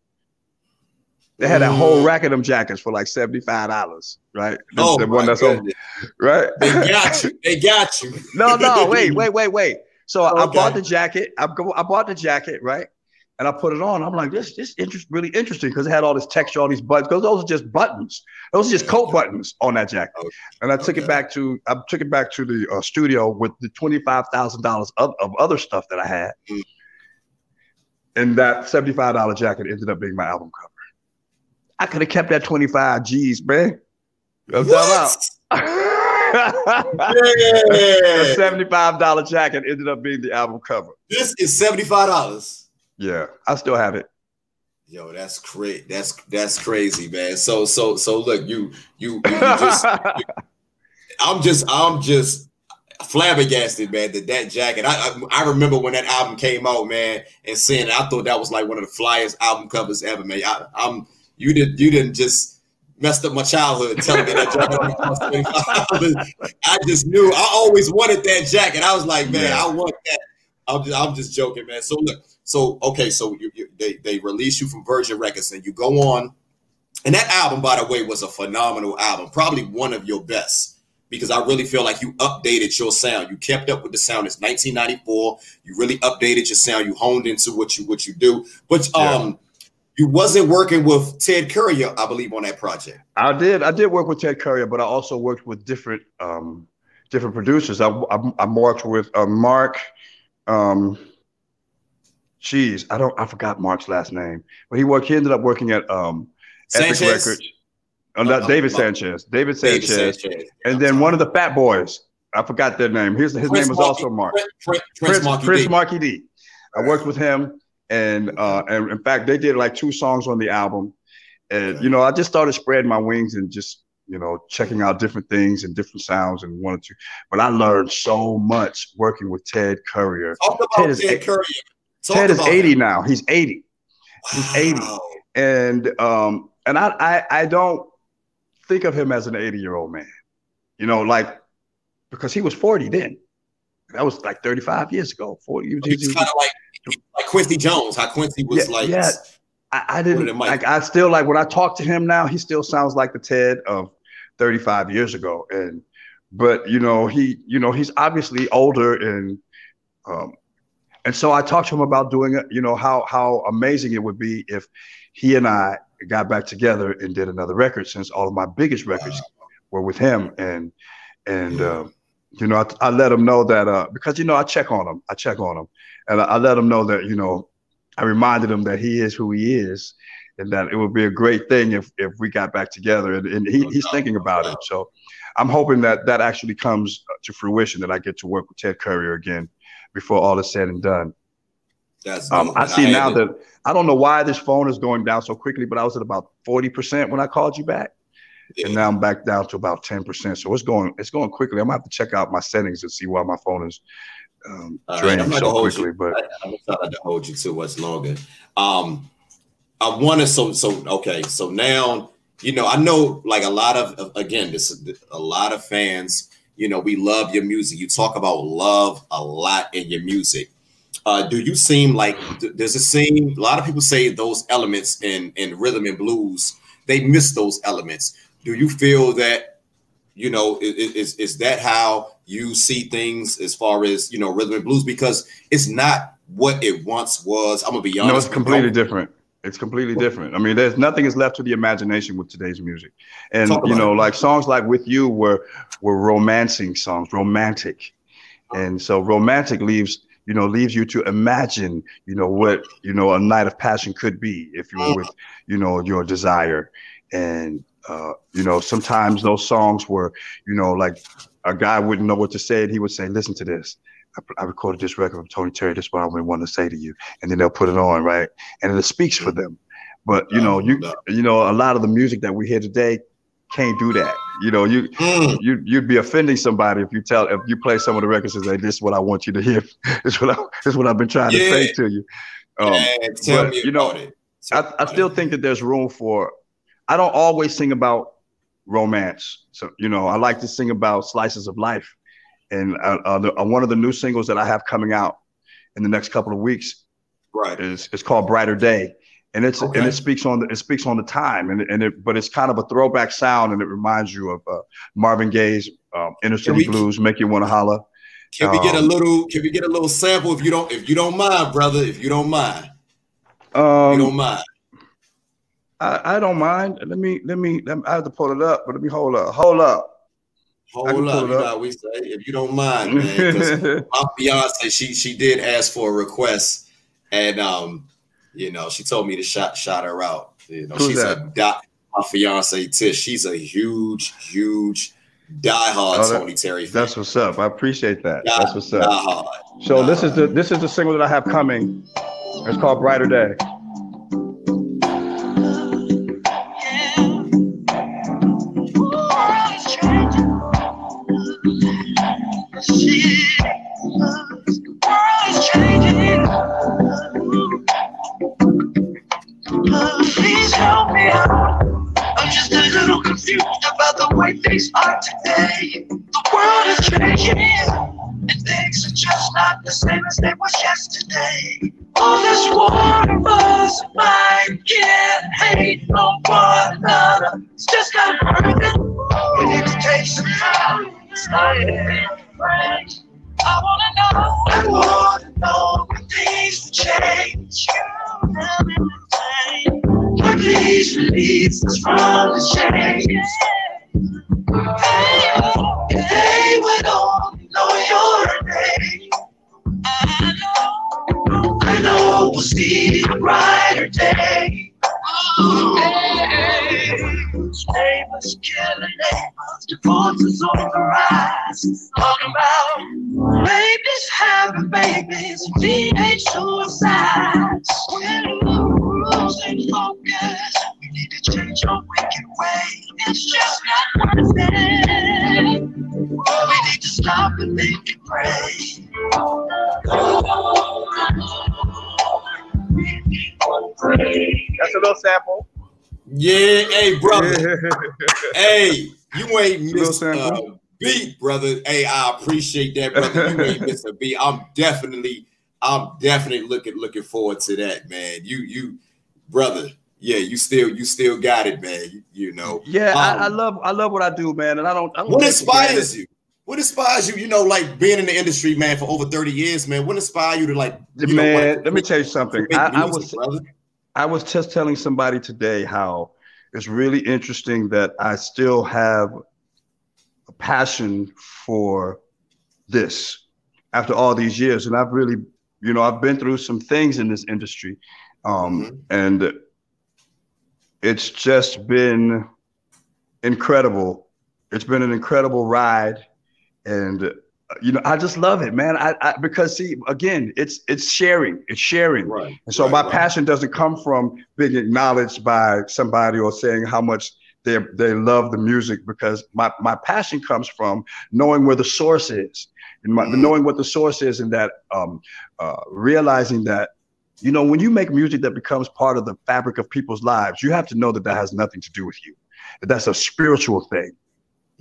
They had a whole mm. rack of them jackets for like seventy five dollars, right? Oh, the one that's on, right? They got <laughs> you. They got you. no, no, wait, wait, wait, wait. So okay. I bought the jacket. I, I bought the jacket, right? And I put it on. I'm like, this, this interest really interesting because it had all this texture, all these buttons. Because those are just buttons. Those are just coat buttons on that jacket. Okay. And I took okay. it back to I took it back to the uh, studio with the twenty five thousand dollars of, of other stuff that I had. Mm. And that seventy five dollar jacket ended up being my album cover. I could have kept that 25 G's, man. I'm what? <laughs> yeah. $75 jacket ended up being the album cover. This is $75. Yeah, I still have it. Yo, that's great. That's that's crazy, man. So so so look, you you, you just you, <laughs> I'm just I'm just flabbergasted, man. That that jacket. I, I, I remember when that album came out, man, and seeing it, I thought that was like one of the flyest album covers ever, man. I, I'm you did you didn't just messed up my childhood telling me that jacket <laughs> I just knew I always wanted that jacket. I was like, man, yeah. I want that. I'm just, I'm just joking, man. So look, so okay, so you, you, they they release you from Virgin Records and you go on, and that album, by the way, was a phenomenal album, probably one of your best because I really feel like you updated your sound. You kept up with the sound. It's 1994. You really updated your sound. You honed into what you what you do. But um, you wasn't working with Ted Currier, I believe, on that project. I did. I did work with Ted Currier, but I also worked with different um, different producers. I, I, I worked with uh, Mark. Um, geez, I don't. I forgot Mark's last name, but he worked. He ended up working at um, Epic Records. Oh, not uh, David uh, Sanchez. David Sanchez. David Sanchez. And then one of the Fat Boys. I forgot their name. His, his name was Markey, also Mark. Prince, Prince, Prince, Marky, Prince Markie Dee. I worked with him and uh, and in fact, they did like two songs on the album. And you know, I just started spreading my wings and just you know checking out different things and different sounds and wanted to. But I learned so much working with Ted Currier. Talk about Ted is, Ted Currier. Talk Ted is 80 him. now. He's 80. Wow. He's 80. And um and I, I I don't think of him as an 80 year old man. You know, like because he was 40 then. That was like 35 years ago. 40. He's kind of like like Quincy Jones, how Quincy was yeah, like. Yeah, I, I didn't like. I still like when I talk to him now. He still sounds like the Ted of 35 years ago, and but you know he you know he's obviously older and um, and so I talked to him about doing it. You know how how amazing it would be if he and I got back together and did another record. Since all of my biggest records were with him, and and uh, you know I, I, let him know that uh, because you know I check on him, I check on him, and I, I let him know that you know I reminded him that he is who he is, and that it would be a great thing if if we got back together. And, and he, he's thinking about it. So I'm hoping that that actually comes to fruition. That I get to work with Ted Currier again before all is said and done. That's um, I see I now that I don't know why this phone is going down so quickly, but I was at about forty percent when I called you back, yeah. and now I'm back down to about ten percent. So it's going it's going quickly. I'm gonna have to check out my settings and see why my phone is um, draining right, so quickly. You, but I, am not to hold you too much longer. Um, I want to so so okay. So now you know I know like a lot of again this a lot of fans. You know we love your music. You talk about love a lot in your music. Uh, do you seem like does it seem a lot of people say those elements in in rhythm and blues they miss those elements? Do you feel that you know is is that how you see things as far as you know rhythm and blues because it's not what it once was. I'm gonna be honest. No, it's completely different. It's completely different. I mean, there's nothing is left to the imagination with today's music, and you know, it. like songs like "With You" were were romancing songs, romantic, uh-huh. and so romantic leaves you know leaves you to imagine you know what you know a night of passion could be if you were uh-huh. with you know your desire, and uh, you know sometimes those songs were you know like a guy wouldn't know what to say, and he would say, "Listen to this." I, recorded this record from Tony Terry. This is what I want to say to you, and then they'll put it on, right? And it speaks for them. But you know, you you know, a lot of the music that we hear today can't do that. You know, you mm. you you'd be offending somebody if you tell if you play some of the records and say, "This is what I want you to hear. <laughs> this is what I, this is what I've been trying yeah. to say to you." Um, yeah, tell but, me you know, I, I still think that there's room for. I don't always sing about romance. So, you know, I like to sing about slices of life. And uh, uh, the, uh, one of the new singles that I have coming out in the next couple of weeks right. is it's called Brighter Day. And it's okay. and it speaks on the it speaks on the time and and it but it's kind of a throwback sound and it reminds you of uh, Marvin Gaye's um, Inner City Blues, make you want to holler. Can um, we get a um, little? Can we get a little sample if you don't if you don't mind, brother? If you don't mind, um, you don't mind. I, I don't mind. Let me, let me, let me, I have to pull it up, but let me hold up. Hold up. Hold up. You know we say, if you don't mind, man. <laughs> my fiance, she she did ask for a request, and um, you know, she told me to shout shout her out. You know, Who's she's that? a. My fiance Tish, she's a huge, huge diehard oh, that, Tony Terry fan. That's what's up. I appreciate that. Die, that's what's up. So this is the this is the single that I have coming. It's called Brighter Day. It's just gonna hurt me. We need to take some time. It's not pray. I wanna know, I wanna know when things will change. Please release us from the chains. They would only know your name. I know, I know we'll see a brighter day. Neighbors killing neighbors, divorces on the rise. Talking about babies having babies, teenage suicides. We're losing focus. We need to change our wicked ways. It's just not worth it. We need to stop and make Yeah, hey, brother. hey, you ain't missed a beat, brother. Hey, I appreciate that, brother. You ain't missed a beat. I'm definitely, I'm definitely looking looking forward to that, man. You you brother. Yeah, you still you still got it, man. You, you know. Yeah, um, I, I, love I love what I do, man, and I don't. I don't what inspires you? What inspires you? You know, like being in the industry, man, for over thirty years, man. What inspires you to like? You man, know, let me tell you something. I, music, I was brother? I was just telling somebody today how it's really interesting that I still have a passion for this after all these years, and I've really, you know, I've been through some things in this industry, um, mm-hmm. and it's just been incredible. It's been an incredible ride and you know i just love it man. I, I, because see again it's it's sharing it's sharing. Right and so right, my right. passion doesn't come from being acknowledged by somebody or saying how much they they love the music because my my passion comes from knowing where the source is. And my, mm-hmm. knowing what the source is and that um, uh, realizing that you know when you make music that becomes part of the fabric of people's lives you have to know that that has nothing to do with you. That that's a spiritual thing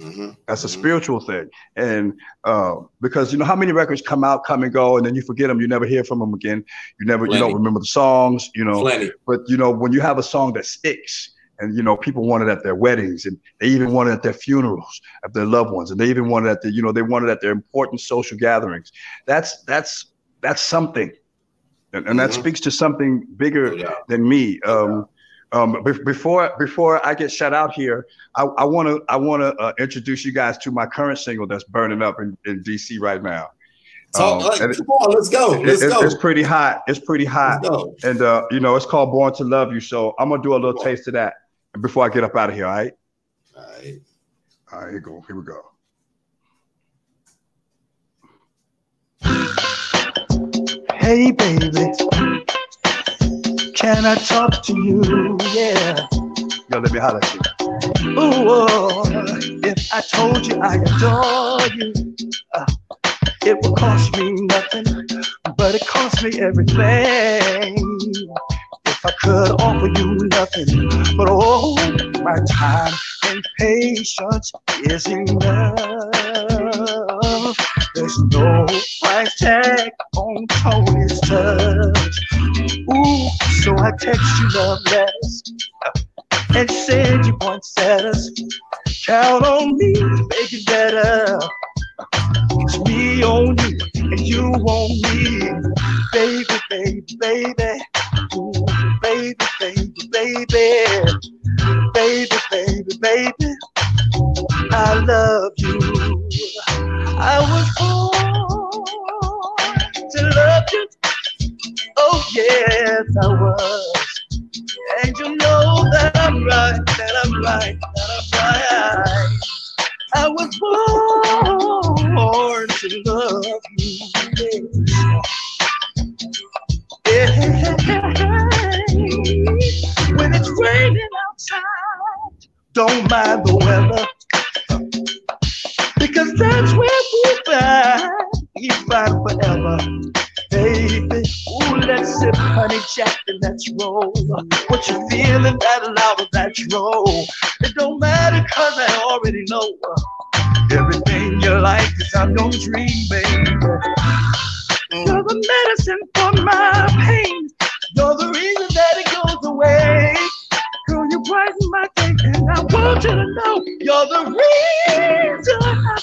Mm-hmm. That's a mm-hmm. spiritual thing, and uh, because you know how many records come out, come and go, and then you forget them. You never hear from them again. You never, Plenty. you don't remember the songs. You know, Plenty. but you know when you have a song that sticks, and you know people want it at their weddings, and they even want it at their funerals of their loved ones, and they even want it at the, you know, they want it at their important social gatherings. That's that's that's something, and, and mm-hmm. that speaks to something bigger yeah. than me. Um, um, before before I get shut out here, I want to I want to uh, introduce you guys to my current single that's burning up in, in DC right now. Talk, um, come on, let's go. Let's it, go. It's pretty hot. It's pretty hot. And uh, you know, it's called Born to Love You. So I'm gonna do a little taste of that before I get up out of here. All right. All right. All right. Here go. Here we go. Hey, baby. Can I talk to you? Yeah. Yo, let me holler at you. Ooh, if I told you I adore you, uh, it would cost me nothing, but it cost me everything. If I could offer you nothing, but oh, my time and patience is enough. No price tag on Tony's touch. Ooh, so I text you love letters and said you want us. Count on me to make it better. It's me on you and you on me, baby, baby, baby, Ooh, baby, baby, baby, baby, baby, baby. I love you. I was born to love you. Oh yes, I was. And you know that I'm right, that I'm right, that I'm right. I was born to love you. Yeah. When it's raining outside, don't mind the weather. That's where we find, we find forever baby. Ooh, let's sip honey jack and let's roll. What you feeling that loud that roll? It don't matter cause I already know everything you like I'm your dream, baby. You're the medicine for my pain. You're the reason that it goes away. Girl, you brighten my and I want you to know you're the reason I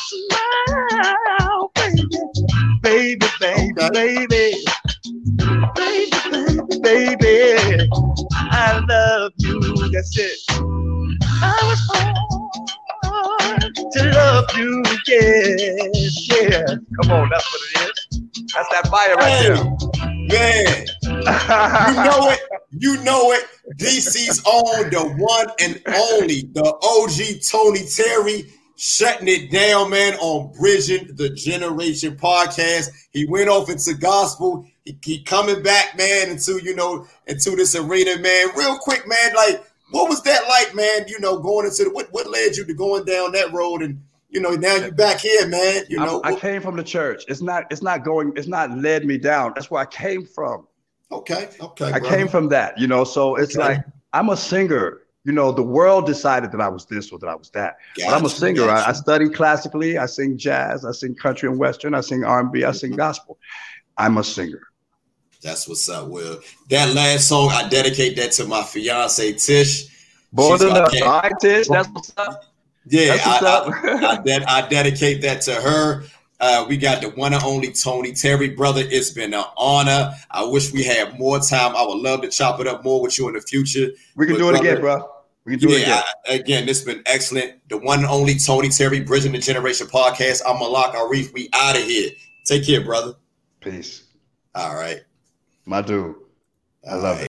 smile, baby, baby, baby, baby, baby, baby, baby. I love you. That's it. I was born to love you, yes, yeah. Come on, that's what it is. That's that fire right hey, there. Man, you know <laughs> it. You know it. DC's own, the one and only, the OG Tony Terry, shutting it down, man, on Bridging the Generation podcast. He went off into gospel. He, he coming back, man, into you know into this arena, man. Real quick, man. Like, what was that like, man? You know, going into the what what led you to going down that road and you know, now you're back here, man. You know, I, I, came from the church. It's not, it's not going, it's not led me down. That's where I came from. Okay, okay. I brother. came from that, you know. So it's okay. like I'm a singer. You know, the world decided that I was this or that I was that. Gotcha, but I'm a singer. Gotcha. I, I, study classically. I sing jazz. I sing country and western. I sing R&B. I sing mm-hmm. gospel. I'm a singer. That's what's up, Will. That last song, I dedicate that to my fiance Tish. Born the all right, Tish. That's what's up. Yeah, I. I, I, <laughs> ded- I dedicate that to her. Uh, we got the one and only Tony Terry, brother. It's been an honor. I wish we had more time. I would love to chop it up more with you in the future. We can But do it again, bro. We can do it again. I- again, this has been excellent. The one and only Tony Terry, Bridging the Generation podcast. I'm Malak Arif. We out of here. Take care, brother. Peace. All right. My dude. I love it.